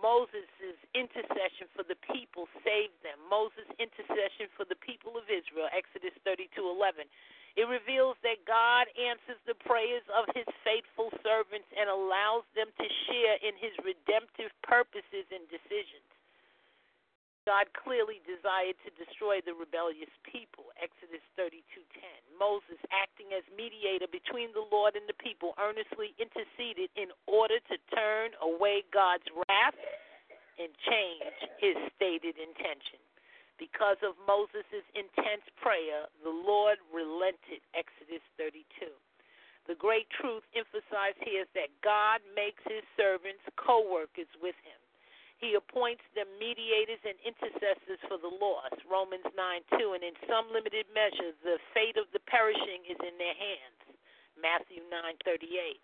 Moses' intercession for the people saved them. Moses' intercession for the people of Israel, Exodus 32:11. It reveals that God answers the prayers of his faithful servants and allows them to share in his redemptive purposes and decisions. God clearly desired to destroy the rebellious people. Exodus 32:10. Moses, acting as mediator between the Lord and the people, earnestly interceded in order to turn away God's wrath and change his stated intention. Because of Moses' intense prayer, the Lord relented. Exodus 32. The great truth emphasized here is that God makes his servants co workers with him. He appoints them mediators and intercessors for the lost, Romans 9 2, and in some limited measure, the fate of the perishing is in their hands, Matthew 9 38.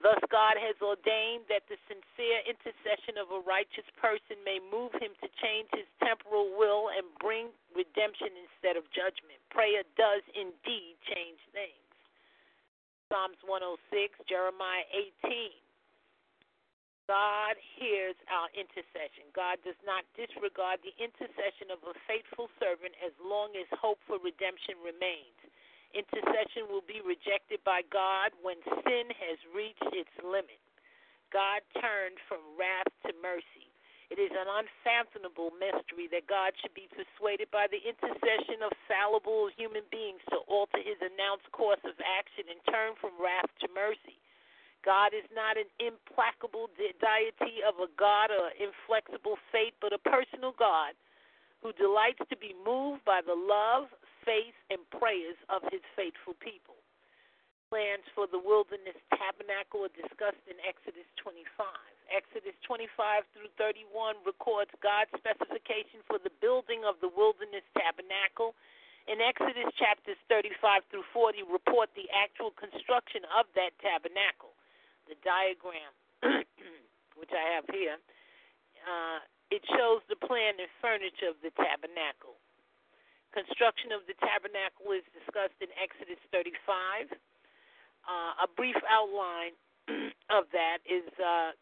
Thus, God has ordained that the sincere intercession of a righteous person may move him to change his temporal will and bring redemption instead of judgment. Prayer does indeed change things. Psalms 106, Jeremiah 18. God hears our intercession. God does not disregard the intercession of a faithful servant as long as hope for redemption remains. Intercession will be rejected by God when sin has reached its limit. God turned from wrath to mercy. It is an unfathomable mystery that God should be persuaded by the intercession of fallible human beings to alter his announced course of action and turn from wrath to mercy. God is not an implacable deity of a God or inflexible fate, but a personal God who delights to be moved by the love, faith, and prayers of his faithful people. Plans for the wilderness tabernacle are discussed in Exodus 25. Exodus 25 through 31 records God's specification for the building of the wilderness tabernacle. In Exodus chapters 35 through 40 report the actual construction of that tabernacle. The diagram, [clears throat] which I have here, uh, it shows the plan and furniture of the tabernacle. Construction of the tabernacle is discussed in Exodus 35. Uh, a brief outline [clears throat] of that is uh,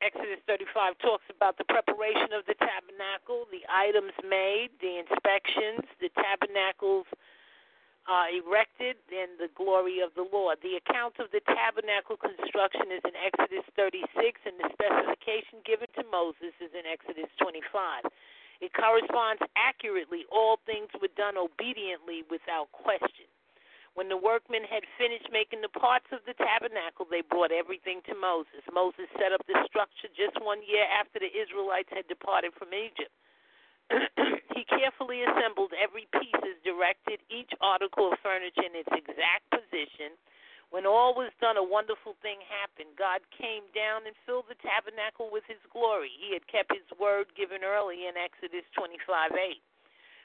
Exodus 35 talks about the preparation of the tabernacle, the items made, the inspections, the tabernacles uh, erected, in the glory of the Lord. The account of the tabernacle construction is in Exodus 36, and the specification given to Moses is in Exodus 25. It corresponds accurately. All things were done obediently without question. When the workmen had finished making the parts of the tabernacle, they brought everything to Moses. Moses set up the structure just one year after the Israelites had departed from Egypt. [coughs] he carefully assembled every piece as directed, each article of furniture in its exact position. When all was done, a wonderful thing happened. God came down and filled the tabernacle with his glory. He had kept his word given early in Exodus 25 8.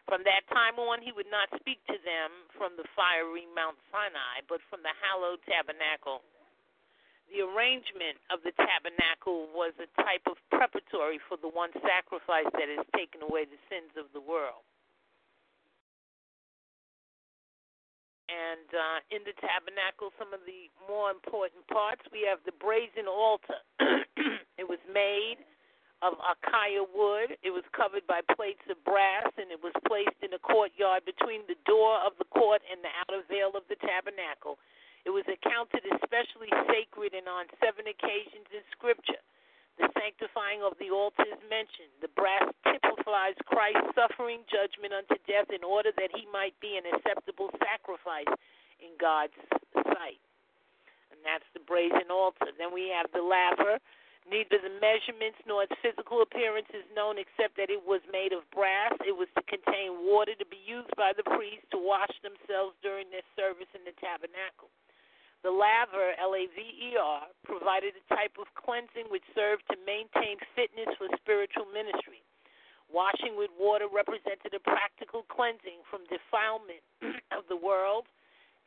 From that time on, he would not speak to them from the fiery Mount Sinai, but from the hallowed tabernacle. The arrangement of the tabernacle was a type of preparatory for the one sacrifice that has taken away the sins of the world. And uh, in the tabernacle, some of the more important parts, we have the brazen altar. [clears throat] it was made of acacia wood. It was covered by plates of brass, and it was placed in a courtyard between the door of the court and the outer veil of the tabernacle. It was accounted especially sacred, and on seven occasions in Scripture, the sanctifying of the altar is mentioned. The brass typifies Christ's suffering judgment unto death in order that he might be an acceptable sacrifice in God's sight. And that's the brazen altar. Then we have the laver Neither the measurements nor its physical appearance is known except that it was made of brass. It was to contain water to be used by the priests to wash themselves during their service in the tabernacle. The laver, L A V E R, provided a type of cleansing which served to maintain fitness for spiritual ministry. Washing with water represented a practical cleansing from defilement [clears throat] of the world,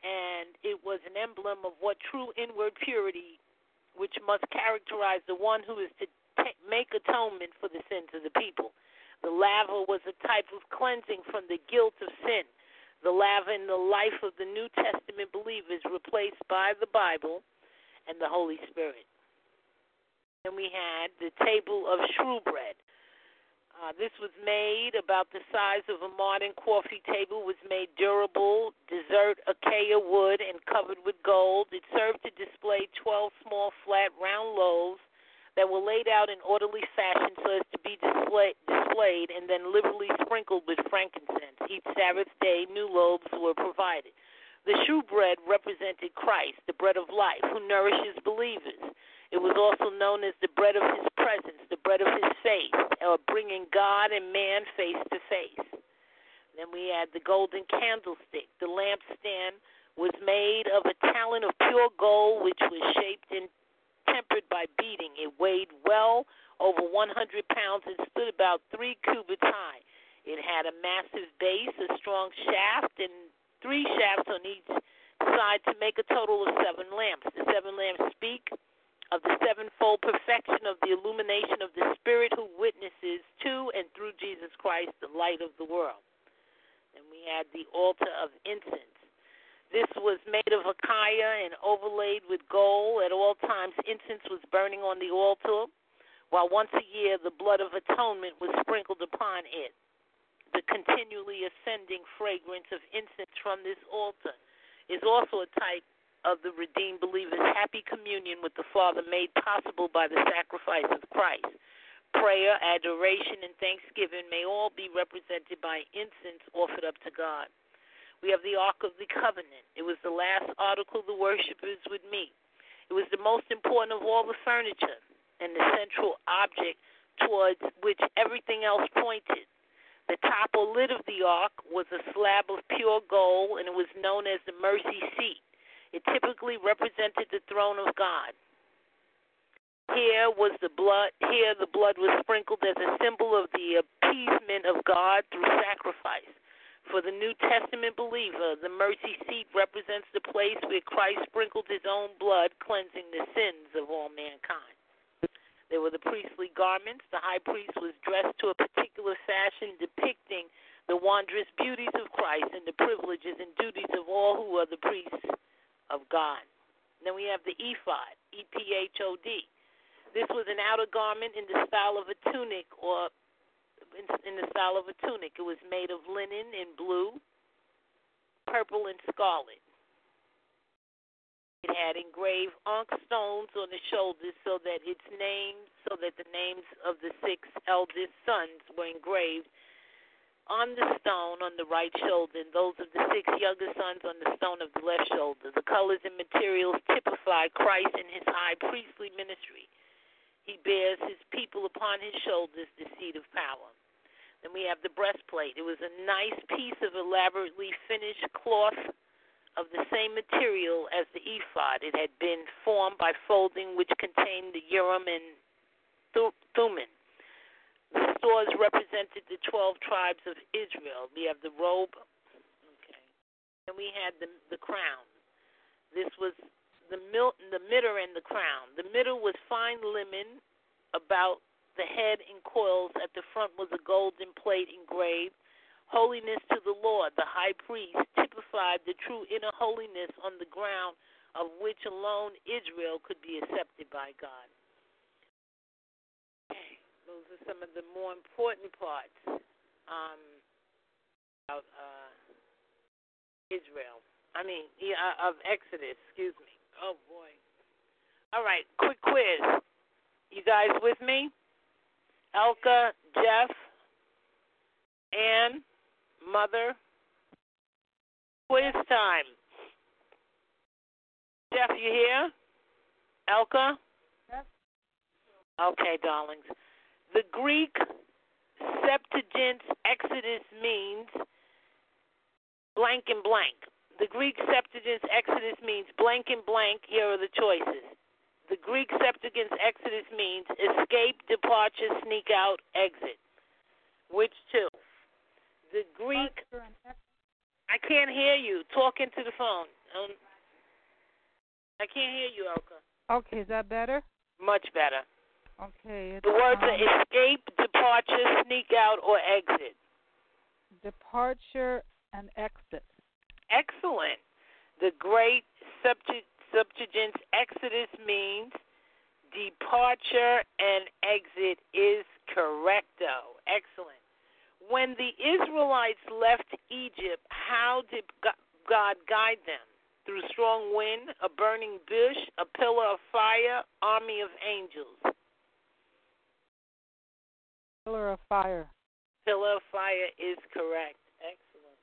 and it was an emblem of what true inward purity which must characterize the one who is to t- make atonement for the sins of the people. The laver was a type of cleansing from the guilt of sin. The laver in the life of the New Testament believers replaced by the Bible and the Holy Spirit. Then we had the table of shewbread. Uh, this was made about the size of a modern coffee table, was made durable, dessert acacia wood, and covered with gold. It served to display 12 small, flat, round loaves that were laid out in orderly fashion so as to be display, displayed and then liberally sprinkled with frankincense. Each Sabbath day, new loaves were provided. The shewbread represented Christ, the bread of life, who nourishes believers. It was also known as the bread of his presence, the bread of his face, or uh, bringing God and man face to face. Then we had the golden candlestick. The lampstand was made of a talent of pure gold, which was shaped and tempered by beating. It weighed well over 100 pounds and stood about three cubits high. It had a massive base, a strong shaft, and three shafts on each side to make a total of seven lamps. The seven lamps speak of the sevenfold perfection of the illumination of the Spirit who witnesses to and through Jesus Christ, the light of the world. And we had the altar of incense. This was made of acacia and overlaid with gold. At all times, incense was burning on the altar, while once a year the blood of atonement was sprinkled upon it. The continually ascending fragrance of incense from this altar is also a type of the redeemed believer's happy communion with the Father made possible by the sacrifice of Christ. Prayer, adoration, and thanksgiving may all be represented by incense offered up to God. We have the Ark of the Covenant. It was the last article the worshippers would meet. It was the most important of all the furniture and the central object towards which everything else pointed. The top or lid of the ark was a slab of pure gold, and it was known as the mercy seat. It typically represented the throne of God. Here was the blood. Here the blood was sprinkled as a symbol of the appeasement of God through sacrifice. For the New Testament believer, the mercy seat represents the place where Christ sprinkled his own blood, cleansing the sins of all mankind. There were the priestly garments. The high priest was dressed to a particular fashion, depicting the wondrous beauties of Christ and the privileges and duties of all who are the priests of God. Then we have the ephod, E P H O D. This was an outer garment in the style of a tunic or in, the style of a tunic. It was made of linen in blue, purple, and scarlet. It had engraved onyx stones on the shoulders so that its name, so that the names of the six eldest sons were engraved on the stone on the right shoulder, and those of the six younger sons on the stone of the left shoulder. The colors and materials typify Christ and his high priestly ministry. He bears his people upon his shoulders, the seat of power. Then we have the breastplate. It was a nice piece of elaborately finished cloth of the same material as the ephod. It had been formed by folding, which contained the urim and thummim. The stores represented the 12 tribes of Israel. We have the robe. Okay. And we had the, the crown. This was the, mil, the mitre and the crown. The mitre was fine linen about the head in coils. At the front was a golden plate engraved. Holiness to the Lord, the high priest, typified the true inner holiness on the ground of which alone Israel could be accepted by God. Okay, those are some of the more important parts um, of uh, Israel. I mean, yeah, of Exodus, excuse me. Oh, boy. All right, quick quiz. You guys with me? Elka, Jeff, Ann, Mother. Quiz time. Jeff, you here? Elka? Yep. Okay, darlings. The Greek Septuagint Exodus means blank and blank. The Greek Septuagint Exodus means blank and blank. Here are the choices. The Greek Septuagint Exodus means escape, departure, sneak out, exit. Which two? The Greek. I can't hear you. Talk into the phone. Um, I can't hear you, Elka. Okay, is that better? Much better. Okay. the words um, are escape, departure, sneak out, or exit. Departure and exit. Excellent. The great Septuagint Septuagint Exodus means departure and exit is correcto. Excellent. When the Israelites left Egypt, how did God guide them? Through strong wind, a burning bush, a pillar of fire, army of angels. Pillar of fire. Pillar of fire is correct. Excellent.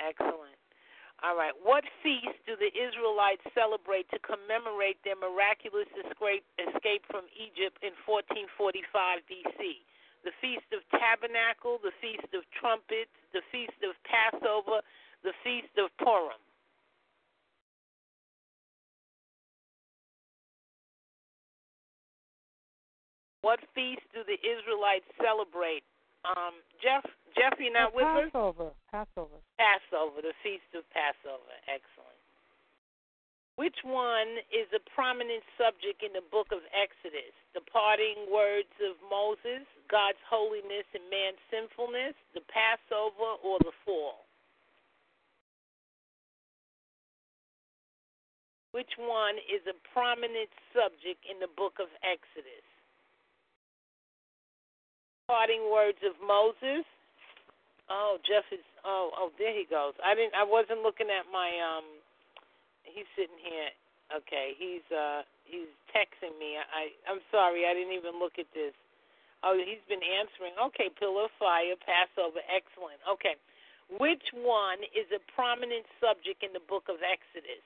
Excellent. All right. What feast do the Israelites celebrate to commemorate their miraculous escape, from Egypt in 1445 BC? The Feast of Tabernacle, the Feast of Trumpets, the Feast of Passover, the Feast of Purim. What feast do the Israelites celebrate? Um, Jeff, Jeffrey not with us? Passover. Passover. Passover, the Feast of Passover. Excellent. Which one is a prominent subject in the book of Exodus? The parting words of Moses, God's holiness and man's sinfulness, the Passover, or the fall? Which one is a prominent subject in the book of Exodus? Parting words of Moses. Oh, Jeff is. Oh, oh, there he goes. I didn't. I wasn't looking at my. Um, he's sitting here. Okay, he's uh he's texting me. I I'm sorry. I didn't even look at this. Oh, he's been answering. Okay, pillar of fire, Passover, excellent. Okay. Which one is a prominent subject in the book of Exodus?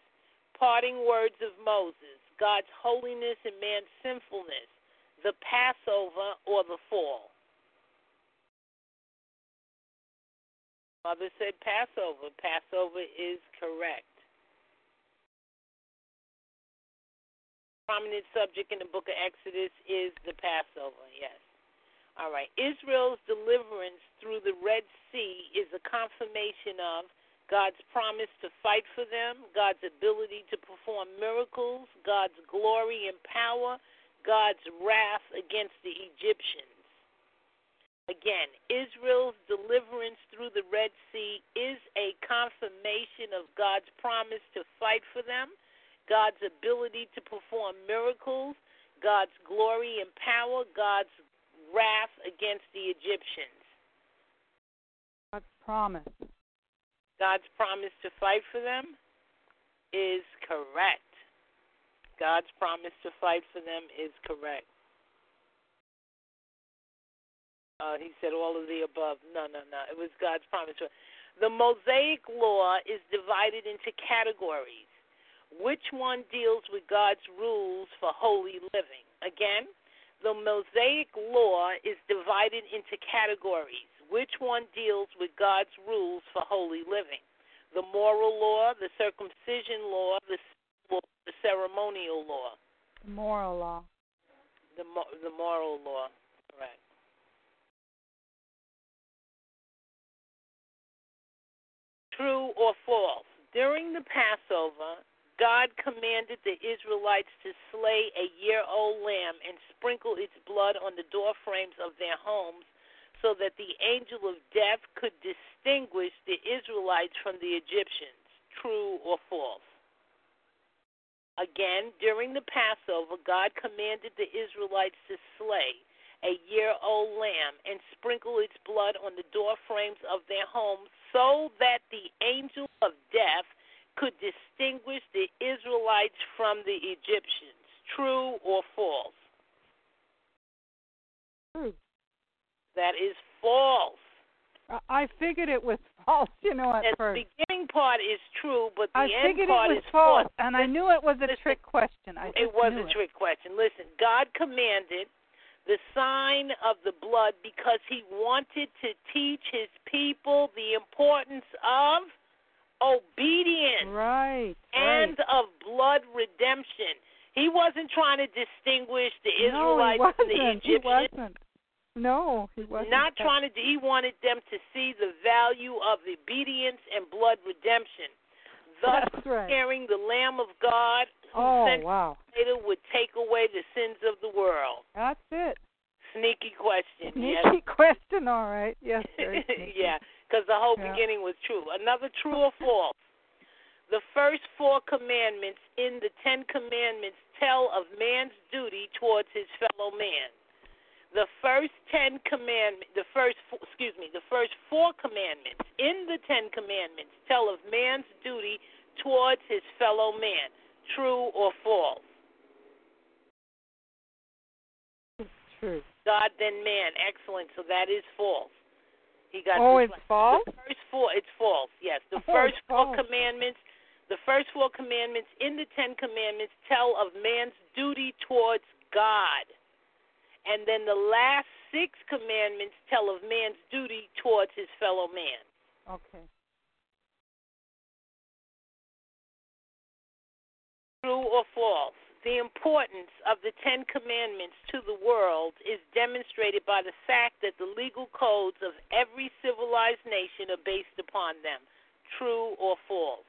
Parting words of Moses, God's holiness and man's sinfulness, the Passover or the fall? Mother said Passover. Passover is correct. Prominent subject in the book of Exodus is the Passover, yes. All right. Israel's deliverance through the Red Sea is a confirmation of God's promise to fight for them, God's ability to perform miracles, God's glory and power, God's wrath against the Egyptians. Again, Israel's deliverance through the Red Sea is a confirmation of God's promise to fight for them, God's ability to perform miracles, God's glory and power, God's wrath against the Egyptians. God's promise. God's promise to fight for them is correct. God's promise to fight for them is correct. Uh, he said all of the above. No, no, no. It was God's promise. The Mosaic Law is divided into categories. Which one deals with God's rules for holy living? Again, the Mosaic Law is divided into categories. Which one deals with God's rules for holy living? The moral law, the circumcision law, the, the ceremonial law. The moral law. The, the moral law, True or false? During the Passover, God commanded the Israelites to slay a year old lamb and sprinkle its blood on the door frames of their homes so that the angel of death could distinguish the Israelites from the Egyptians. True or false? Again, during the Passover, God commanded the Israelites to slay a year old lamb and sprinkle its blood on the door frames of their homes so that the angel of death could distinguish the Israelites from the Egyptians. True or false? True. That is false. I figured it was [laughs] false, you know, at the first. The beginning part is true, but the I end part it was is false, false. and I knew it was a Listen, trick question. I it was a it. trick question. Listen, God commanded the sign of the blood because he wanted to teach his people the importance of obedience right, and right. of blood redemption. He wasn't trying to distinguish the Israelites no, from the. Egyptians. He wasn't. No, he wasn't. Not trying to. He wanted them to see the value of obedience and blood redemption. Thus, right. carrying the Lamb of God, oh, wow. later would take away the sins of the world. That's it. Sneaky question. Sneaky yes. [laughs] question. All right. Yes. [laughs] Yeah, because the whole Yeah. beginning was true. Another true or false? The first four commandments in the Ten Commandments tell of man's duty towards his fellow man. The first ten commandments, the first, excuse me, the first four commandments in the Ten Commandments tell of man's duty towards his fellow man. True or false? True. God then man. Excellent. So that is false. He got Oh, it's false? First four, it's false. Yes, the Oh, first four false. commandments, the first four commandments in the Ten Commandments tell of man's duty towards God, and then the last six commandments tell of man's duty towards his fellow man. Okay. True or false? The importance of the Ten Commandments to the world is demonstrated by the fact that the legal codes of every civilized nation are based upon them. True or false?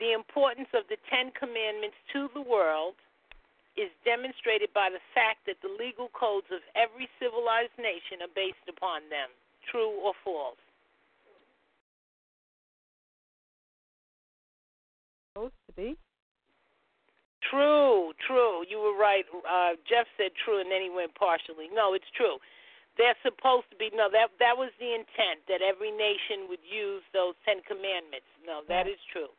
The importance of the Ten Commandments to the world is demonstrated by the fact that the legal codes of every civilized nation are based upon them. True or false? True, true. You were right. Uh, Jeff said true, and then he went partially. No, it's true. They're supposed to be. No, that that was the intent that every nation would use those Ten Commandments. No, that is true.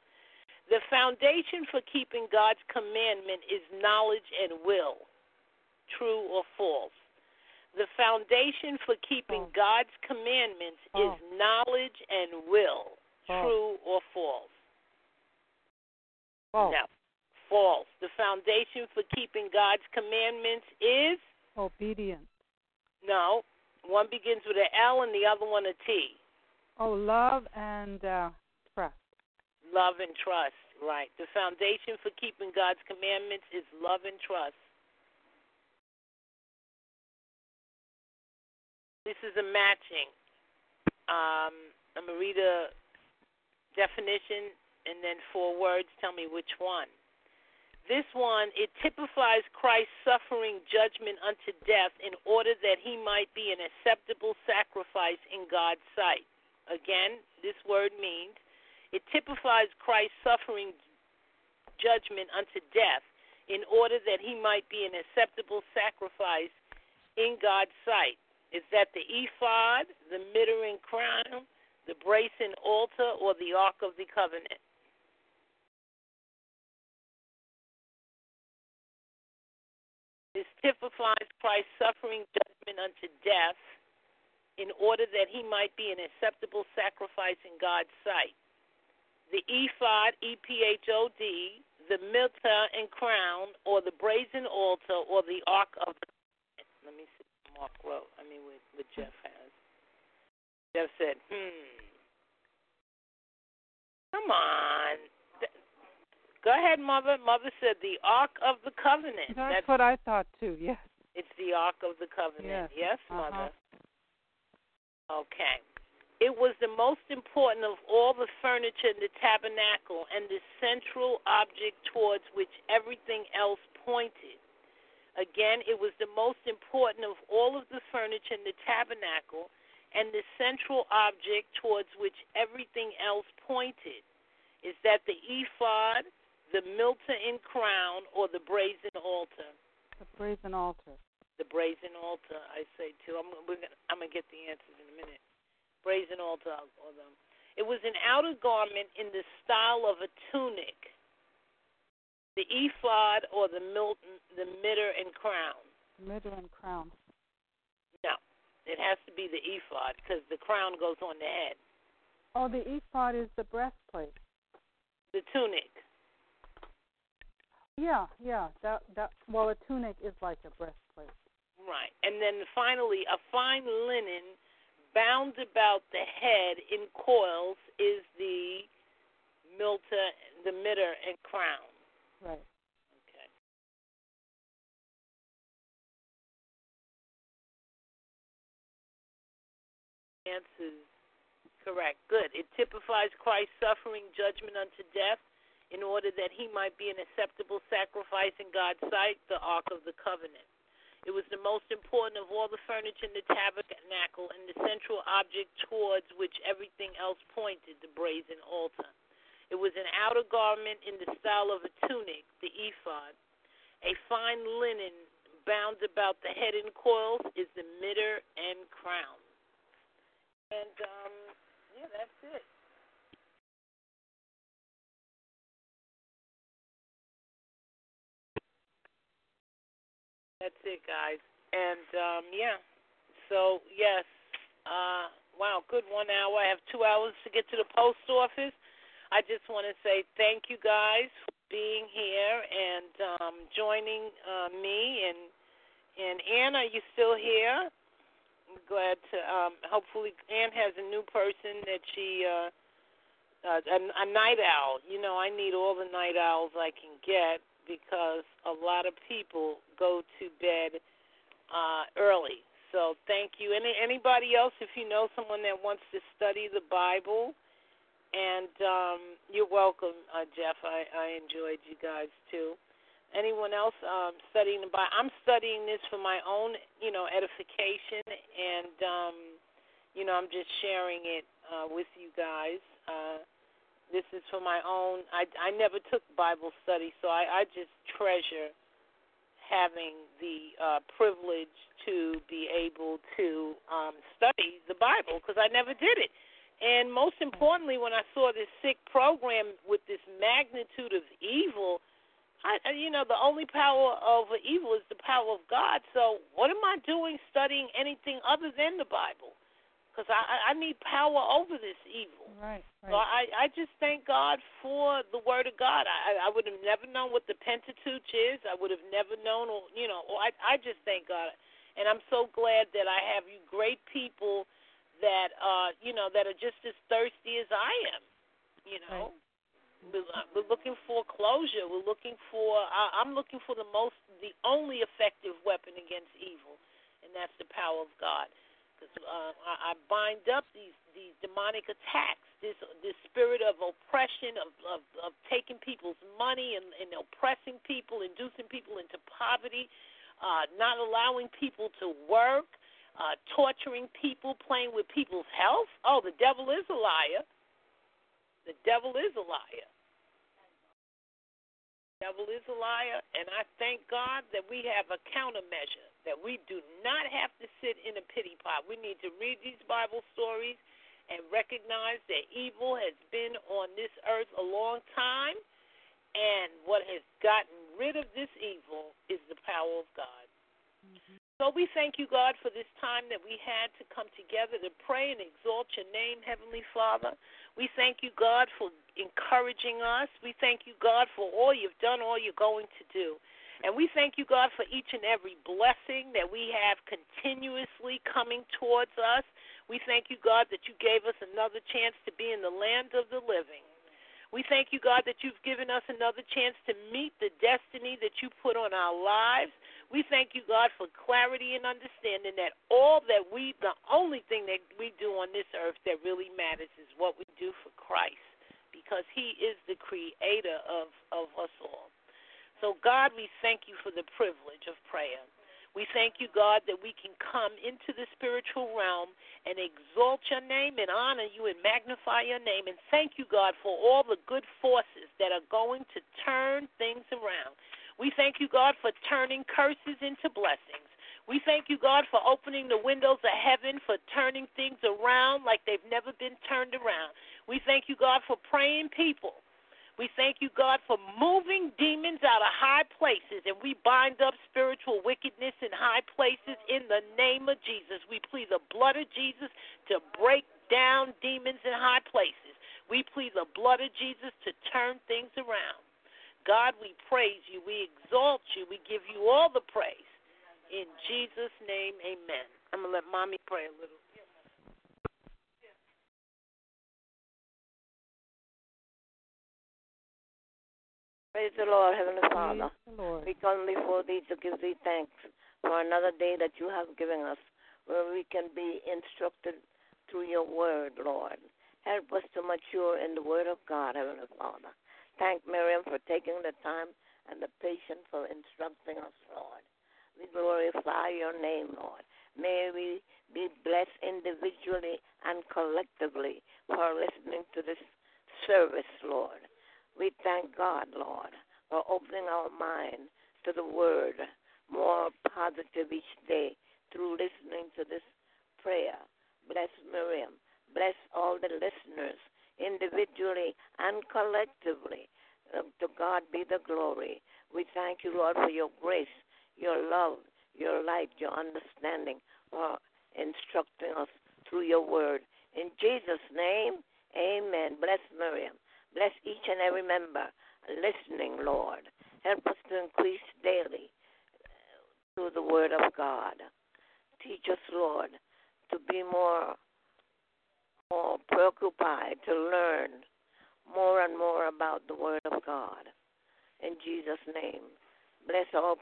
The foundation for keeping God's commandment is knowledge and will. True or false? The foundation for keeping False. God's commandments is knowledge and will. False. True or false? False. No. False. The foundation for keeping God's commandments is Obedience. no. One begins with an L and the other one a T. Oh, love and uh, trust. Love and trust. Right. The foundation for keeping God's commandments is love and trust. This is a matching. Um, I'm going to read a definition and then four words. Tell me which one. This one, it typifies Christ's suffering judgment unto death in order that he might be an acceptable sacrifice in God's sight. Again, this word means it typifies Christ's suffering judgment unto death in order that he might be an acceptable sacrifice in God's sight. Is that the ephod, the mitre and crown, the brazen altar, or the ark of the covenant? This typifies Christ's suffering judgment unto death in order that he might be an acceptable sacrifice in God's sight. The ephod, E P H O D, the mitre and crown, or the brazen altar, or the ark of the let me see Mark wrote. I mean, what, what Jeff has. Jeff said, hmm. Come on. Go ahead, Mother. Mother said the Ark of the Covenant. That's, what I thought too. Yes. It's the Ark of the Covenant. Yes. Yes, Mother. Uh-huh. Okay. It was the most important of all the furniture in the tabernacle and the central object towards which everything else pointed. Again, it was the most important of all of the furniture in the tabernacle and the central object towards which everything else pointed. Is that the ephod, the mitre and crown, or the brazen altar? The brazen altar. The brazen altar, I say too. I'm we're gonna, I'm gonna get the answers in a minute. Brazen altar, or them. It was an outer garment in the style of a tunic. The ephod or the mil- the mitre and crown. Mitre and crown. No, it has to be the ephod because the crown goes on the head. Oh, the ephod is the breastplate. The tunic. Yeah, yeah. That that. Well, a tunic is like a breastplate. Right. And then finally, a fine linen bound about the head in coils is the milta, the mitre and crown. Right. Okay. Answers correct. Good. It typifies Christ's suffering judgment unto death in order that he might be an acceptable sacrifice in God's sight, the Ark of the Covenant. It was the most important of all the furniture in the tabernacle and the central object towards which everything else pointed, the brazen altar. It was an outer garment in the style of a tunic, the ephod. A fine linen bound about the head in coils is the mitre and crown. And um, yeah, that's it. That's it, guys. And um, yeah, so yes, uh, wow, good one hour. I have two hours to get to the post office. I just want to say thank you guys for being here and um, joining uh, me. And and Ann, are you still here? I'm glad to. Um, hopefully, Ann has a new person that she. Uh, uh, a, a night owl. You know, I need all the night owls I can get because a lot of people go to bed uh, early. So thank you. Any anybody else, if you know someone that wants to study the Bible, and um, you're welcome, uh, Jeff. I, I enjoyed you guys too. Anyone else um, studying the Bible? I'm studying this for my own, you know, edification, and um, you know, I'm just sharing it uh, with you guys. Uh, this is for my own. I I never took Bible study, so I I just treasure having the uh, privilege to be able to um, study the Bible because I never did it. And most importantly, when I saw this sick program with this magnitude of evil, I, you know, the only power of evil is the power of God. So, what am I doing studying anything other than the Bible? Because I, I need power over this evil. Right. right. So I, I just thank God for the Word of God. I, I would have never known what the Pentateuch is. I would have never known, or you know, or I, I just thank God, and I'm so glad that I have you great people that, uh, you know, that are just as thirsty as I am. You know. Right. We're, uh, we're looking for closure. We're looking for. I, I'm looking for the most, the only effective weapon against evil, and that's the power of God uh, I, I bind up these these demonic attacks, this this spirit of oppression, of of, of taking people's money and, and oppressing people, inducing people into poverty, uh, not allowing people to work, uh, torturing people, playing with people's health. Oh, the devil is a liar. The devil is a liar The devil is a liar, and I thank God that we have a countermeasure, that we do not have to sit in a pity pot. We need to read these Bible stories and recognize that evil has been on this earth a long time, and what has gotten rid of this evil is the power of God. Mm-hmm. So we thank you, God, for this time that we had to come together to pray and exalt your name, Heavenly Father. We thank you, God, for encouraging us. We thank you, God, for all you've done, all you're going to do. And we thank you, God, for each and every blessing that we have continuously coming towards us. We thank you, God, that you gave us another chance to be in the land of the living. We thank you, God, that you've given us another chance to meet the destiny that you put on our lives. We thank you, God, for clarity and understanding that all that we, the only thing that we do on this earth that really matters is what we do for Christ, because He is the creator of, of us all. So, God, we thank you for the privilege of prayer. We thank you, God, that we can come into the spiritual realm and exalt your name and honor you and magnify your name. And thank you, God, for all the good forces that are going to turn things around. We thank you, God, for turning curses into blessings. We thank you, God, for opening the windows of heaven, for turning things around like they've never been turned around. We thank you, God, for praying people. We thank you, God, for moving demons out of high places, and we bind up spiritual wickedness in high places in the name of Jesus. We plead the blood of Jesus to break down demons in high places. We plead the blood of Jesus to turn things around. God, we praise you. We exalt you. We give you all the praise. In Jesus' name, amen. I'm going to let mommy pray a little. Praise the Lord, Heavenly Father. We come before thee to give thee thanks for another day that you have given us where we can be instructed through your word, Lord. Help us to mature in the word of God, Heavenly Father thank Miriam for taking the time and the patience for instructing us, Lord. We glorify your name, Lord. May we be blessed individually and collectively for listening to this service, Lord. We thank God, Lord, for opening our mind to the word more positive each day through listening to this prayer. Bless Miriam. Bless all the listeners individually and collectively. Uh, to God be the glory. We thank you, Lord, for your grace, your love, your light, your understanding, for instructing us through your word. In Jesus' name, amen. Bless Miriam. Bless each and every member listening, Lord. Help us to increase daily uh, through the word of God. Teach us, Lord, to be more more preoccupied to learn more and more about the Word of God. In Jesus' name, bless all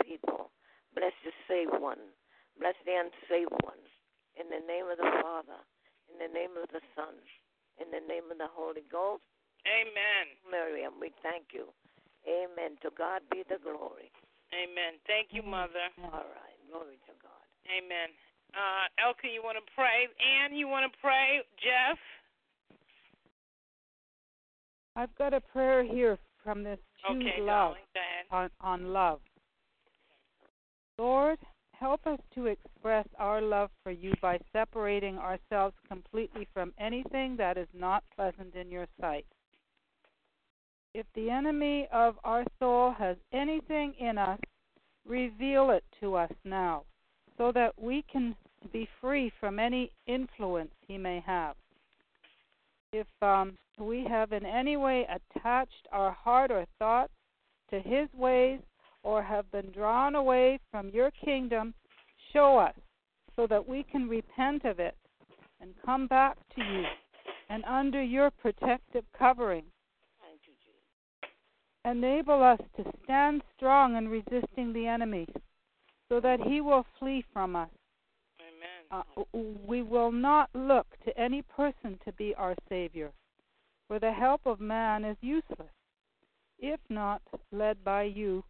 people. Bless the saved one. Bless the unsaved one. In the name of the Father, in the name of the Son, in the name of the Holy Ghost. Amen. Miriam, we thank you. Amen. To God be the glory. Amen. Thank you, Mother. All right. Glory to God. Amen. Uh, Elka, you want to pray? Ann, you want to pray? Jeff? I've got a prayer here from this choose okay, love on, on love. Lord, help us to express our love for you by separating ourselves completely from anything that is not pleasant in your sight. If the enemy of our soul has anything in us, reveal it to us now so that we can be free from any influence he may have. If um, we have in any way attached our heart or thoughts to his ways or have been drawn away from your kingdom, show us so that we can repent of it and come back to you and under your protective covering. Enable us to stand strong in resisting the enemy so that he will flee from us. Amen. Uh, we will not look to any person to be our Savior, for the help of man is useless, if not led by you.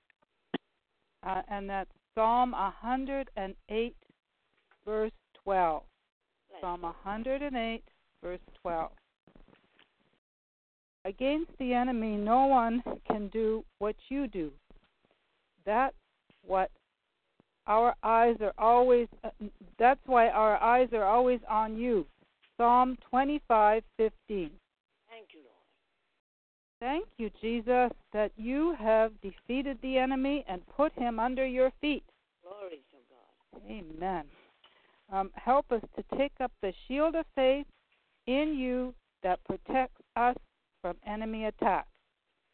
Uh, and that's Psalm 108, verse 12. Psalm 108, verse 12. Against the enemy, no one can do what you do. That's what our eyes are always. Uh, that's why our eyes are always on you. Psalm 25:15. Thank you, Lord. Thank you, Jesus, that you have defeated the enemy and put him under your feet. Glory to God. Amen. Um, help us to take up the shield of faith in you that protects us from enemy attacks.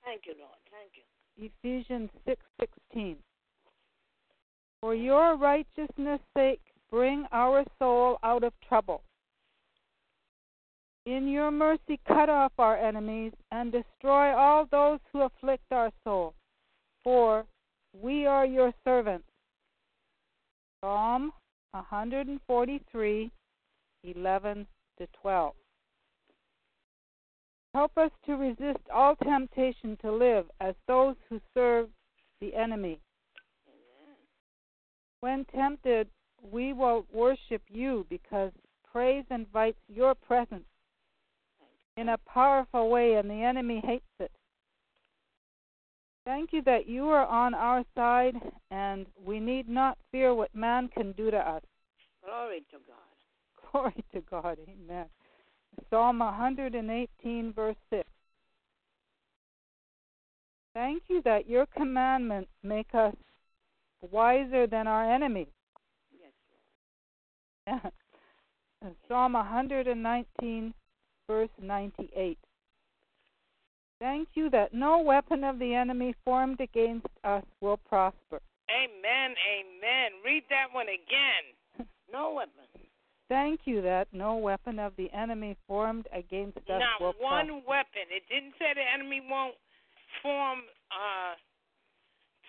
Thank you, Lord. Thank you. Ephesians 6:16. For your righteousness' sake, bring our soul out of trouble. In your mercy, cut off our enemies and destroy all those who afflict our soul. For we are your servants. Psalm 143, 11 to 12. Help us to resist all temptation to live as those who serve the enemy. When tempted, we will worship you because praise invites your presence in a powerful way, and the enemy hates it. Thank you that you are on our side, and we need not fear what man can do to us. Glory to God. [laughs] Glory to God. Amen. Psalm 118, verse 6. Thank you that your commandments make us wiser than our enemies. Yes, [laughs] Psalm 119, verse 98. Thank you that no weapon of the enemy formed against us will prosper. Amen, amen. Read that one again. [laughs] no weapon. Thank you that no weapon of the enemy formed against us Not will one prosper. weapon. It didn't say the enemy won't form uh,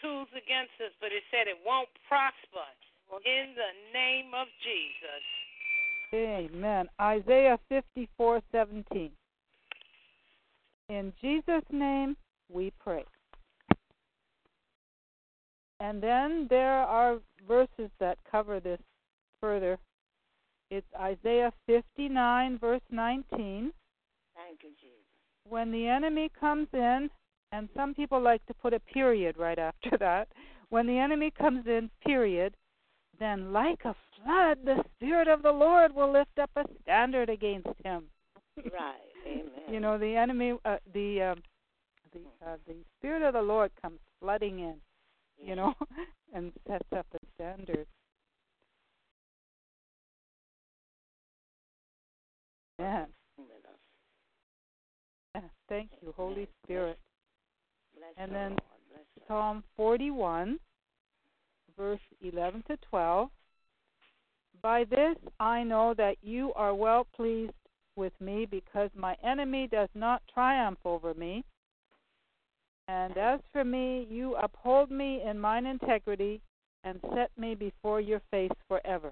tools against us, but it said it won't prosper in the name of Jesus. Amen. Isaiah 54:17. In Jesus' name we pray. And then there are verses that cover this further. It's Isaiah 59, verse 19. Thank you, Jesus. When the enemy comes in, and some people like to put a period right after [laughs] that. When the enemy comes in, period, then like a flood, the Spirit of the Lord will lift up a standard against him. Right. [laughs] Amen. you know, the enemy, uh, the um, the uh, the Spirit of the Lord comes flooding in, you know, [laughs] and sets up a standard. Yeah. Thank you, Holy Spirit. Bless And then. Psalm 41, verse 11 to 12. By this I know that you are well pleased with me, because my enemy does not triumph over me. And as for me, you uphold me in mine integrity and set me before your face forever.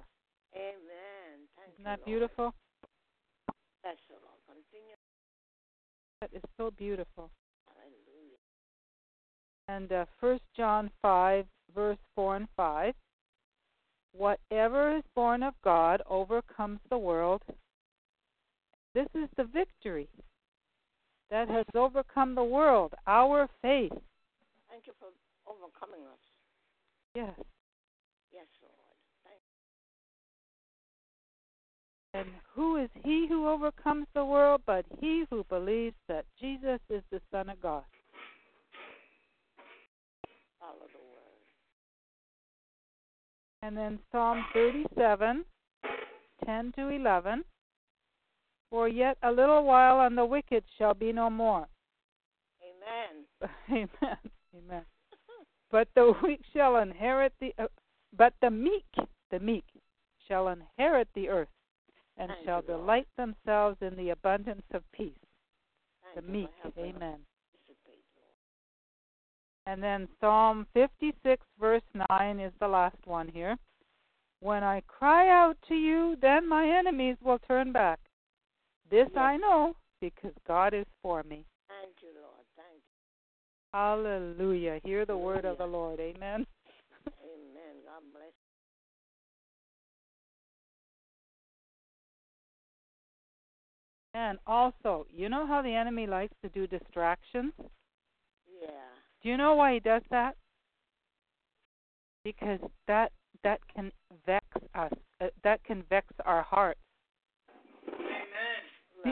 Amen. Thank Isn't you, that Lord. beautiful? Bless her, Lord. Continue. That is so beautiful. Hallelujah. and uh, 1 John 5, verse 4 and 5. Whatever is born of God overcomes the world. This is the victory that has overcome the world, our faith. Thank you for overcoming us. Yes, Lord. Thank you. And who is he who overcomes the world but he who believes that Jesus is the Son of God? Follow the word. And then Psalm 37, 10 to 11. For yet a little while, and the wicked shall be no more. Amen. [laughs] Amen. Amen. [laughs] but the weak shall inherit the. Uh, but the meek, the meek, shall inherit the earth, and Thank shall you, delight themselves in the abundance of peace. Thank the meek. Amen. And then Psalm 56, verse 9 is the last one here. When I cry out to you, then my enemies will turn back. This yes. I know because God is for me. Thank you, Lord. Thank you. Hallelujah. Hear the word of the Lord. Amen. [laughs] Amen. God bless And also, you know how the enemy likes to do distractions? Yeah. Do you know why he does that? Because that that can vex us. Uh, that can vex our hearts. Amen.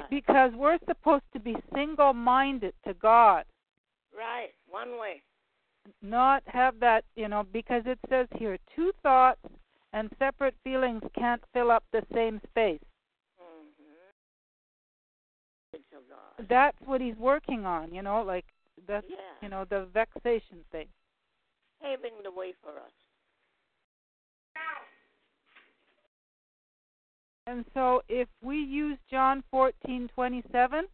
Be- because we're supposed to be single-minded to God. Right. One way. Not have that, you know, because it says here two thoughts and separate feelings can't fill up the same space. That's what he's working on, you know, like that's yeah. you know the vexation thing. Paving the way for us. And so if we use John 14:27,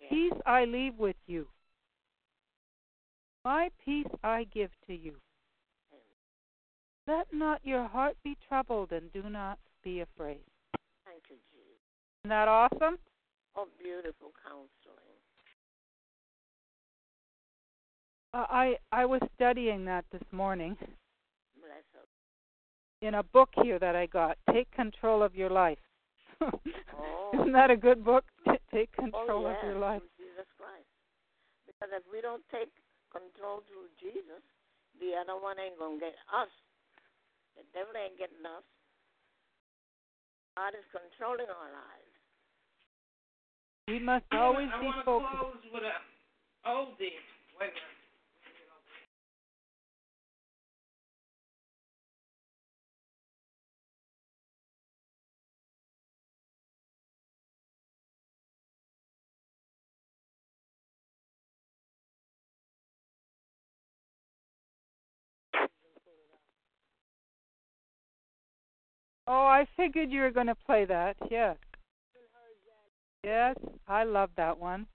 yeah. peace I leave with you. My peace I give to you. Let not your heart be troubled and do not be afraid. Thank you, Jesus. Isn't that awesome? Oh, beautiful counseling. Uh, I I was studying that this morning in a book here that I got. Take control of your life. [laughs] oh. Isn't that a good book? [laughs] Take control oh, yes, of your life. Through Jesus Christ. Because if we don't take control through Jesus, the other one ain't gonna get us. The devil ain't getting us. God is controlling our lives. We must always I be focused. close with a oldie. Wait a minute. Oh, I figured you were going to play that. Yes. Yes, I love that one.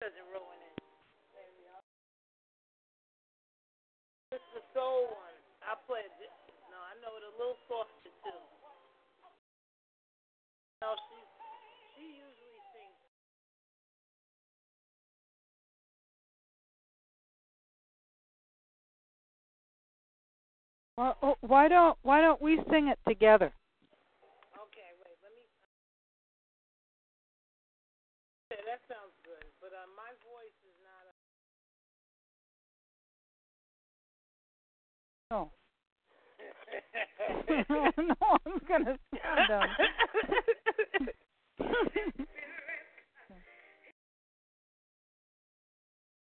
Doesn't ruin it. This is the soul one. I play it. No, I know it a little softer too. No, she she usually sings. Well, oh, why don't why don't we sing it together? No. [laughs] [laughs] no, I'm gonna stand up. [laughs]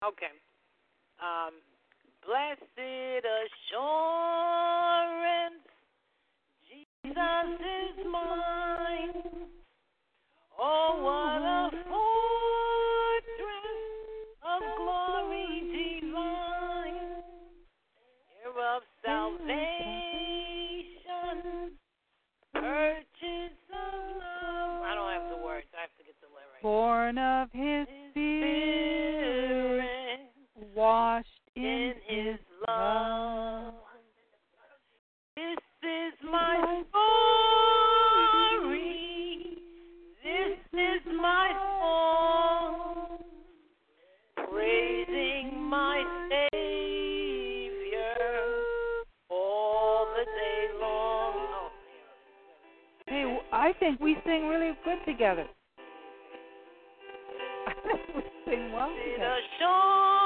okay. Um, blessed assurance, Jesus is mine. Oh, what a fool! Salvation purchase of love. I don't have the words. I have to get the lyrics. Born of His, Spirit, washed in, His love. This is my think we sing really good together. [laughs] we sing well together.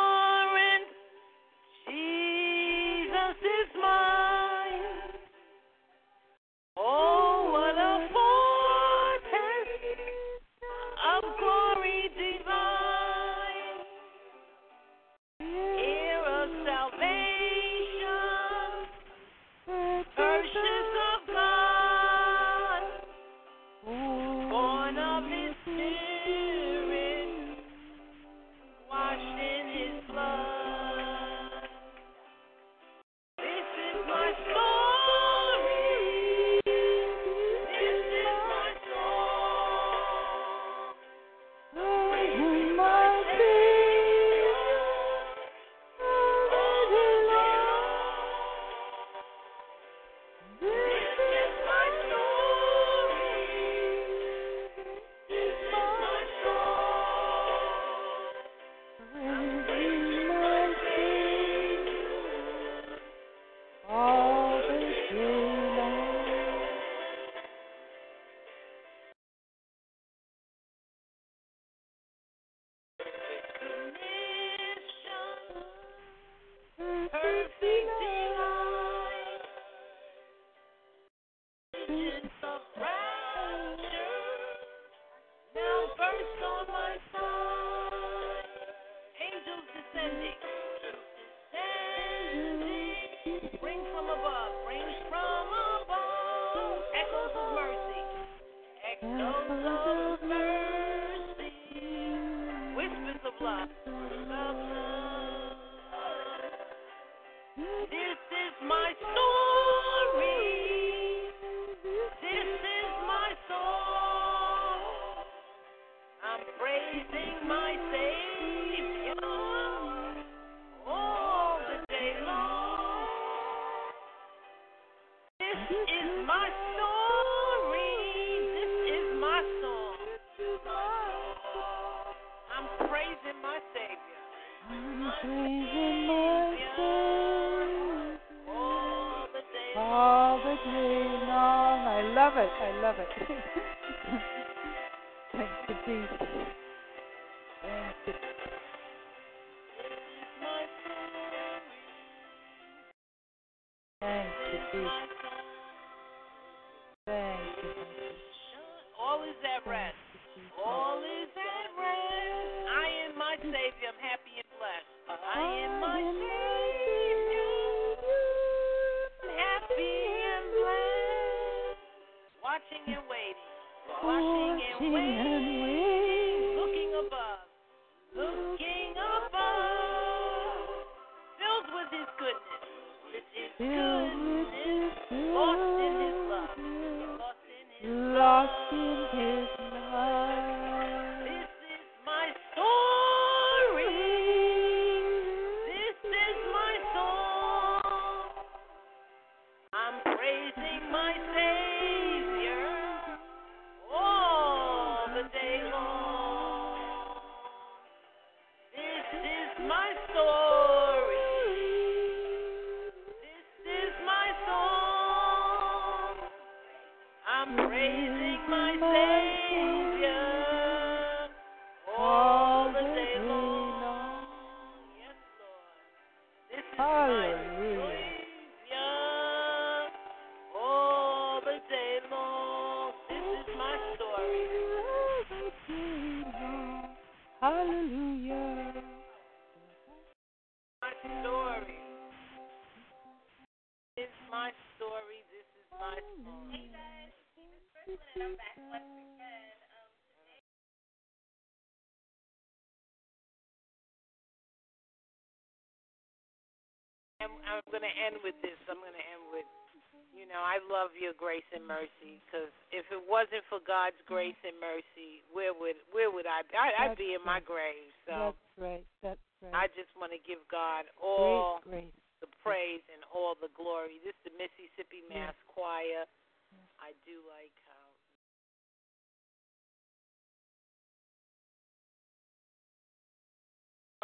If it wasn't for God's mm. grace and mercy, where would where would I be? I, would be in my grave. So that's right. That's right. I just want to give God all grace, grace. the praise and all the glory. This is the Mississippi Mass yes. Choir. Yes. I do like how.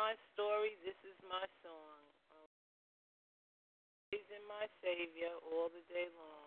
My story, this is my song praising my Savior all the day long.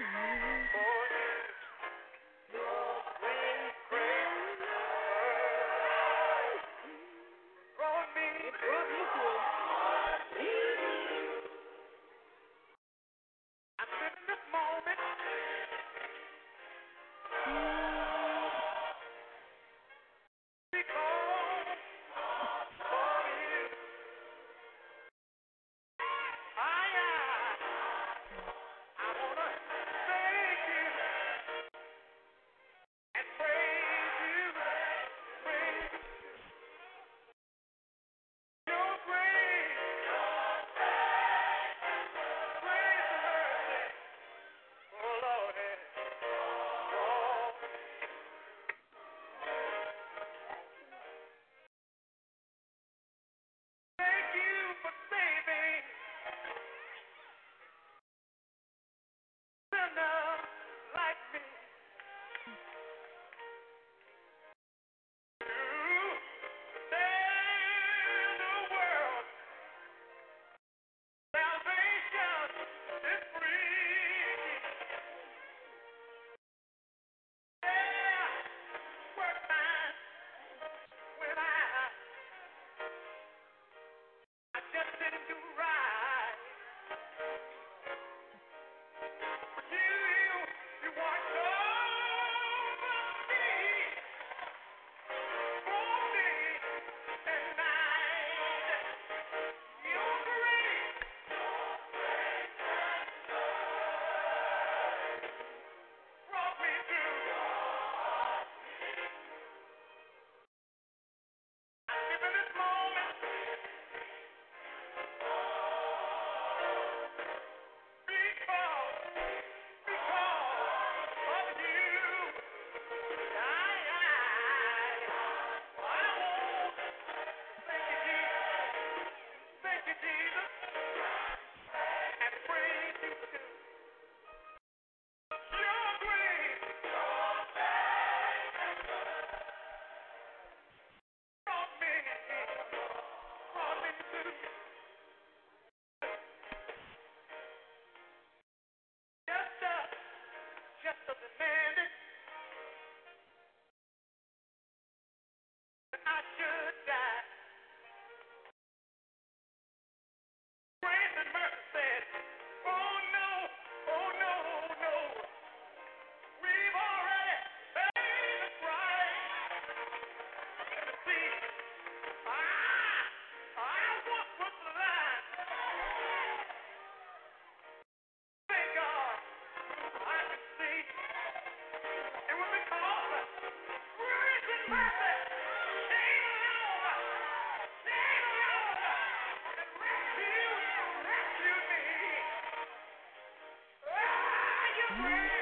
Mm-hmm. [laughs] just a demanding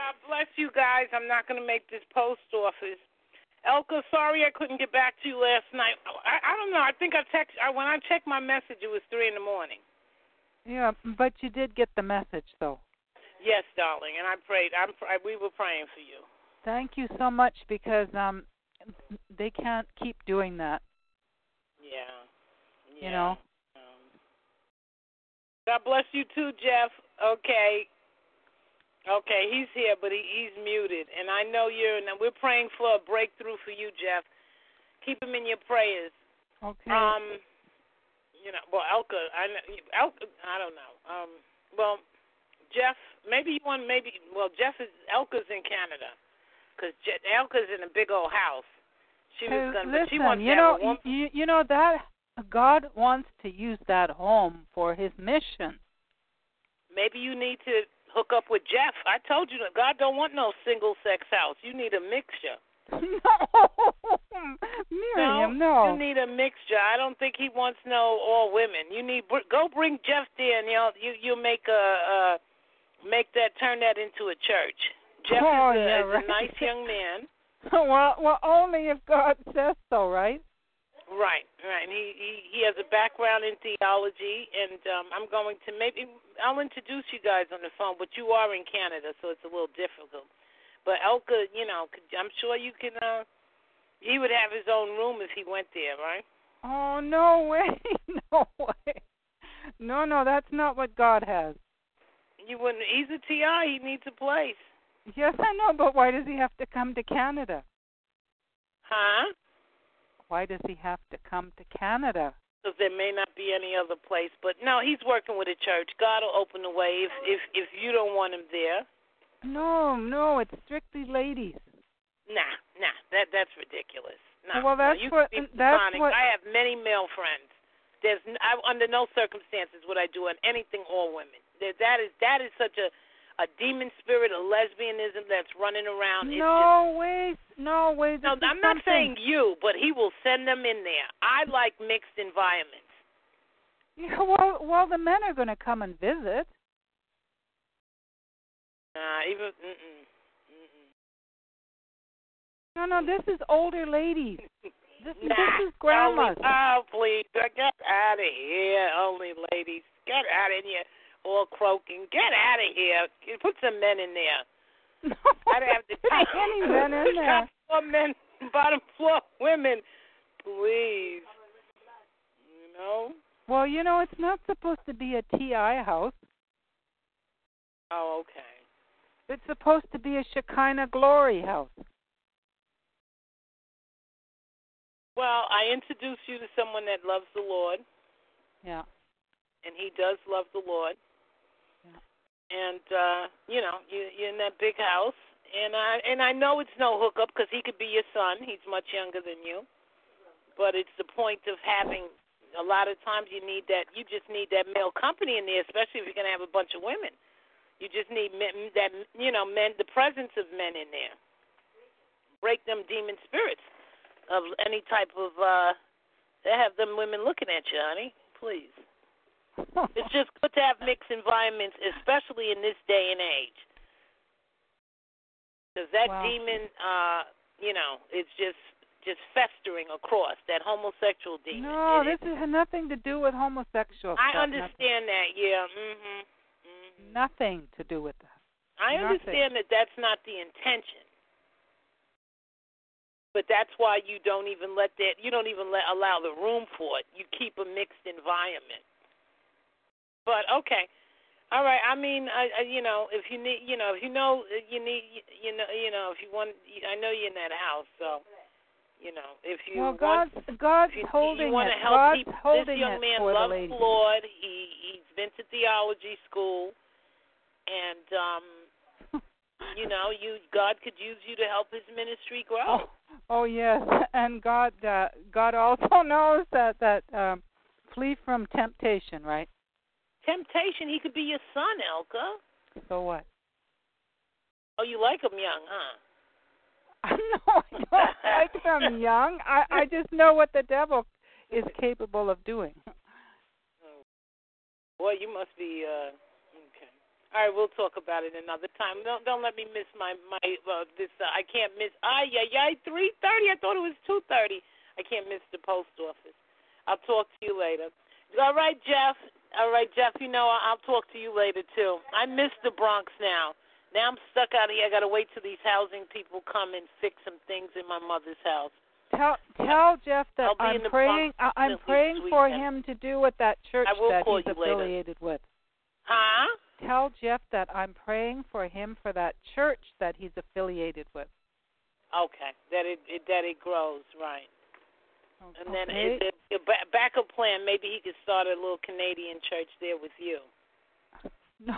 God bless you guys. I'm not going to make this post office. Elka, sorry I couldn't get back to you last night. I, I don't know. I think I text. I, when I checked my message, it was three in the morning. Yeah, but you did get the message, though. Yes, darling, and I prayed. I'm. I, we were praying for you. Thank you so much because um, they can't keep doing that. Yeah. yeah. You know. Um, God bless you too, Jeff. Okay. Okay, he's here, but he, he's muted, and I know you're. And we're praying for a breakthrough for you, Jeff. Keep him in your prayers. Okay. Um, you know, well, Elka, I know, Elka, I don't know. Um, well, Jeff, maybe you want, maybe, well, Jeff is Elka's in Canada, because Elka's in a big old house. She was gonna, listen, she wants you know, you, you know that God wants to use that home for His mission. Maybe you need to hook up with Jeff. I told you that God don't want no single sex house. You need a mixture. [laughs] No, Miriam, no, no. You need a mixture. I don't think he wants no all women. You need go bring Jeff there, and you you you make a uh make that turn that into a church. Jeff oh, is, a, yeah, is right. a nice young man. [laughs] well, well, only if God says so, right? Right, right. And he, he he has a background in theology, and um, I'm going to maybe I'll introduce you guys on the phone. But you are in Canada, so it's a little difficult. But Elka, you know, I'm sure you can. uh He would have his own room if he went there, right? Oh no [laughs] way, no way. No, no, that's not what God has. You wouldn't. He's a TI. He needs a place. Yes, I know, but why does he have to come to Canada? Huh? Why does he have to come to Canada? Because there may not be any other place. But no, he's working with a church. God will open the way if if if you don't want him there. No, no, it's strictly ladies. Nah, nah, that that's ridiculous. No, well, that's no, you what. can be that's what. I have many male friends. There's I, under no circumstances would I do anything all women. That that is that is such a a demon spirit of lesbianism that's running around. no just, way, no way. No, I'm not saying you, but he will send them in there. I like mixed environments. Yeah, well, well, the men are going to come and visit. Nah, even. Mm-mm, mm-mm. No, no, this is older ladies. This, [laughs] nah, this is grandmas. Only, oh, please, get out of here, only ladies. Get out of here all croaking. Get out of here. Put some men in there. I'd have to [laughs] top, any men in there. Top floor men, [laughs] bottom floor women. Please. You know? Well, you know, it's not supposed to be a TI house. Oh, okay. It's supposed to be a Shekinah glory house. Well, I introduce you to someone that loves the Lord. Yeah. And he does love the Lord and uh, you know you, you're in that big house, and I and I know it's no hookup because he could be your son. He's much younger than you, but it's the point of having. A lot of times you need that. You just need that male company in there, especially if you're gonna have a bunch of women. You just need men, that you know men, the presence of men in there. Break them demon spirits of any type of. uh have them women looking at you, honey. Please it's just good to have mixed environments, especially in this day and age. because that wow. demon, uh, you know, it's just just festering across that homosexual demon. No, it, this has nothing to do with homosexual. I stuff, understand nothing. that. Yeah. Mhm. Mm-hmm. Nothing to do with that. I nothing. understand that that's not the intention. But that's why you don't even let that you don't even let allow the room for it. You keep a mixed environment. But okay. All right. I mean, I, I you know, if you need, you know, if you know you need you know, you know, if you want I know you're in that house, so you know, if you well, want, God's God's if you, holding you want to help God's people, holding this young man loves the the Lord. He he's been to theology school, and um, [laughs] you know, you God could use you to help his ministry grow. Oh, oh yes, [laughs] and God uh, God also [laughs] knows that that um, flee from temptation, right? Temptation. He could be your son, Elka. So what? Oh, you like him young, huh? no, [laughs] I don't like them [laughs] young. I I just know what the devil is capable of doing. Boy, you must be uh okay. All right, we'll talk about it another time. Don't don't let me miss my my uh, this. Uh, I can't miss. Ah, yeah, yeah. Three thirty. I thought it was two thirty. I can't miss the post office. I'll talk to you later. All right, Jeff. All right, Jeff. You know I'll talk to you later too. I miss the Bronx now. Now I'm stuck out here. I got to wait till these housing people come and fix some things in my mother's house. Tell tell Jeff that I'll be in I'm praying. I, I'm praying for him to do what that church that he's you later. affiliated with. Huh? Tell Jeff that I'm praying for him for that church that he's affiliated with. Okay. That it, it that it grows right. Okay. And then it, backup plan. Maybe he could start a little Canadian church there with you. [laughs] [laughs] no.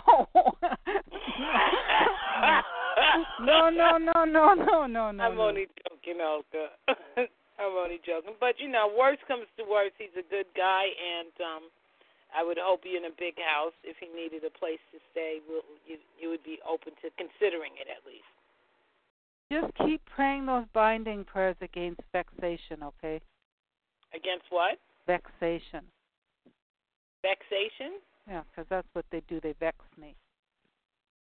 no, no, no, no, no, no, no. I'm only joking, Olga. [laughs] I'm only joking. But you know, worst comes to worst, he's a good guy, and um I would hope you in a big house. If he needed a place to stay, will you you would be open to considering it at least. Just keep praying those binding prayers against vexation, okay? Against what? Vexation. Vexation? Yeah, because that's what they do. They vex me.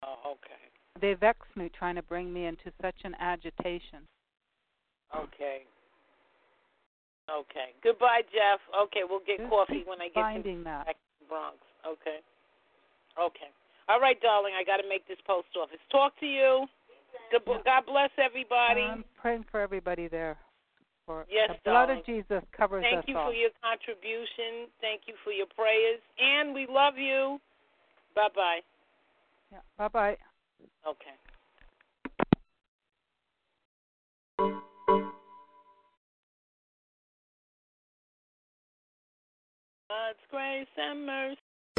Oh, okay. They vex me, trying to bring me into such an agitation. Okay. Okay. Goodbye, Jeff. Okay, we'll get Just coffee when I get finding to that. back to Bronx. Okay. Okay. All right, darling. I got to make this post office. Talk to you. Good, God bless everybody. I'm praying for everybody there. For Yes, the blood darling. of Jesus covers Thank us you all. for your contribution. Thank you for your prayers. And we love you. Bye bye. Yeah. Bye bye. Okay. God's grace and mercy.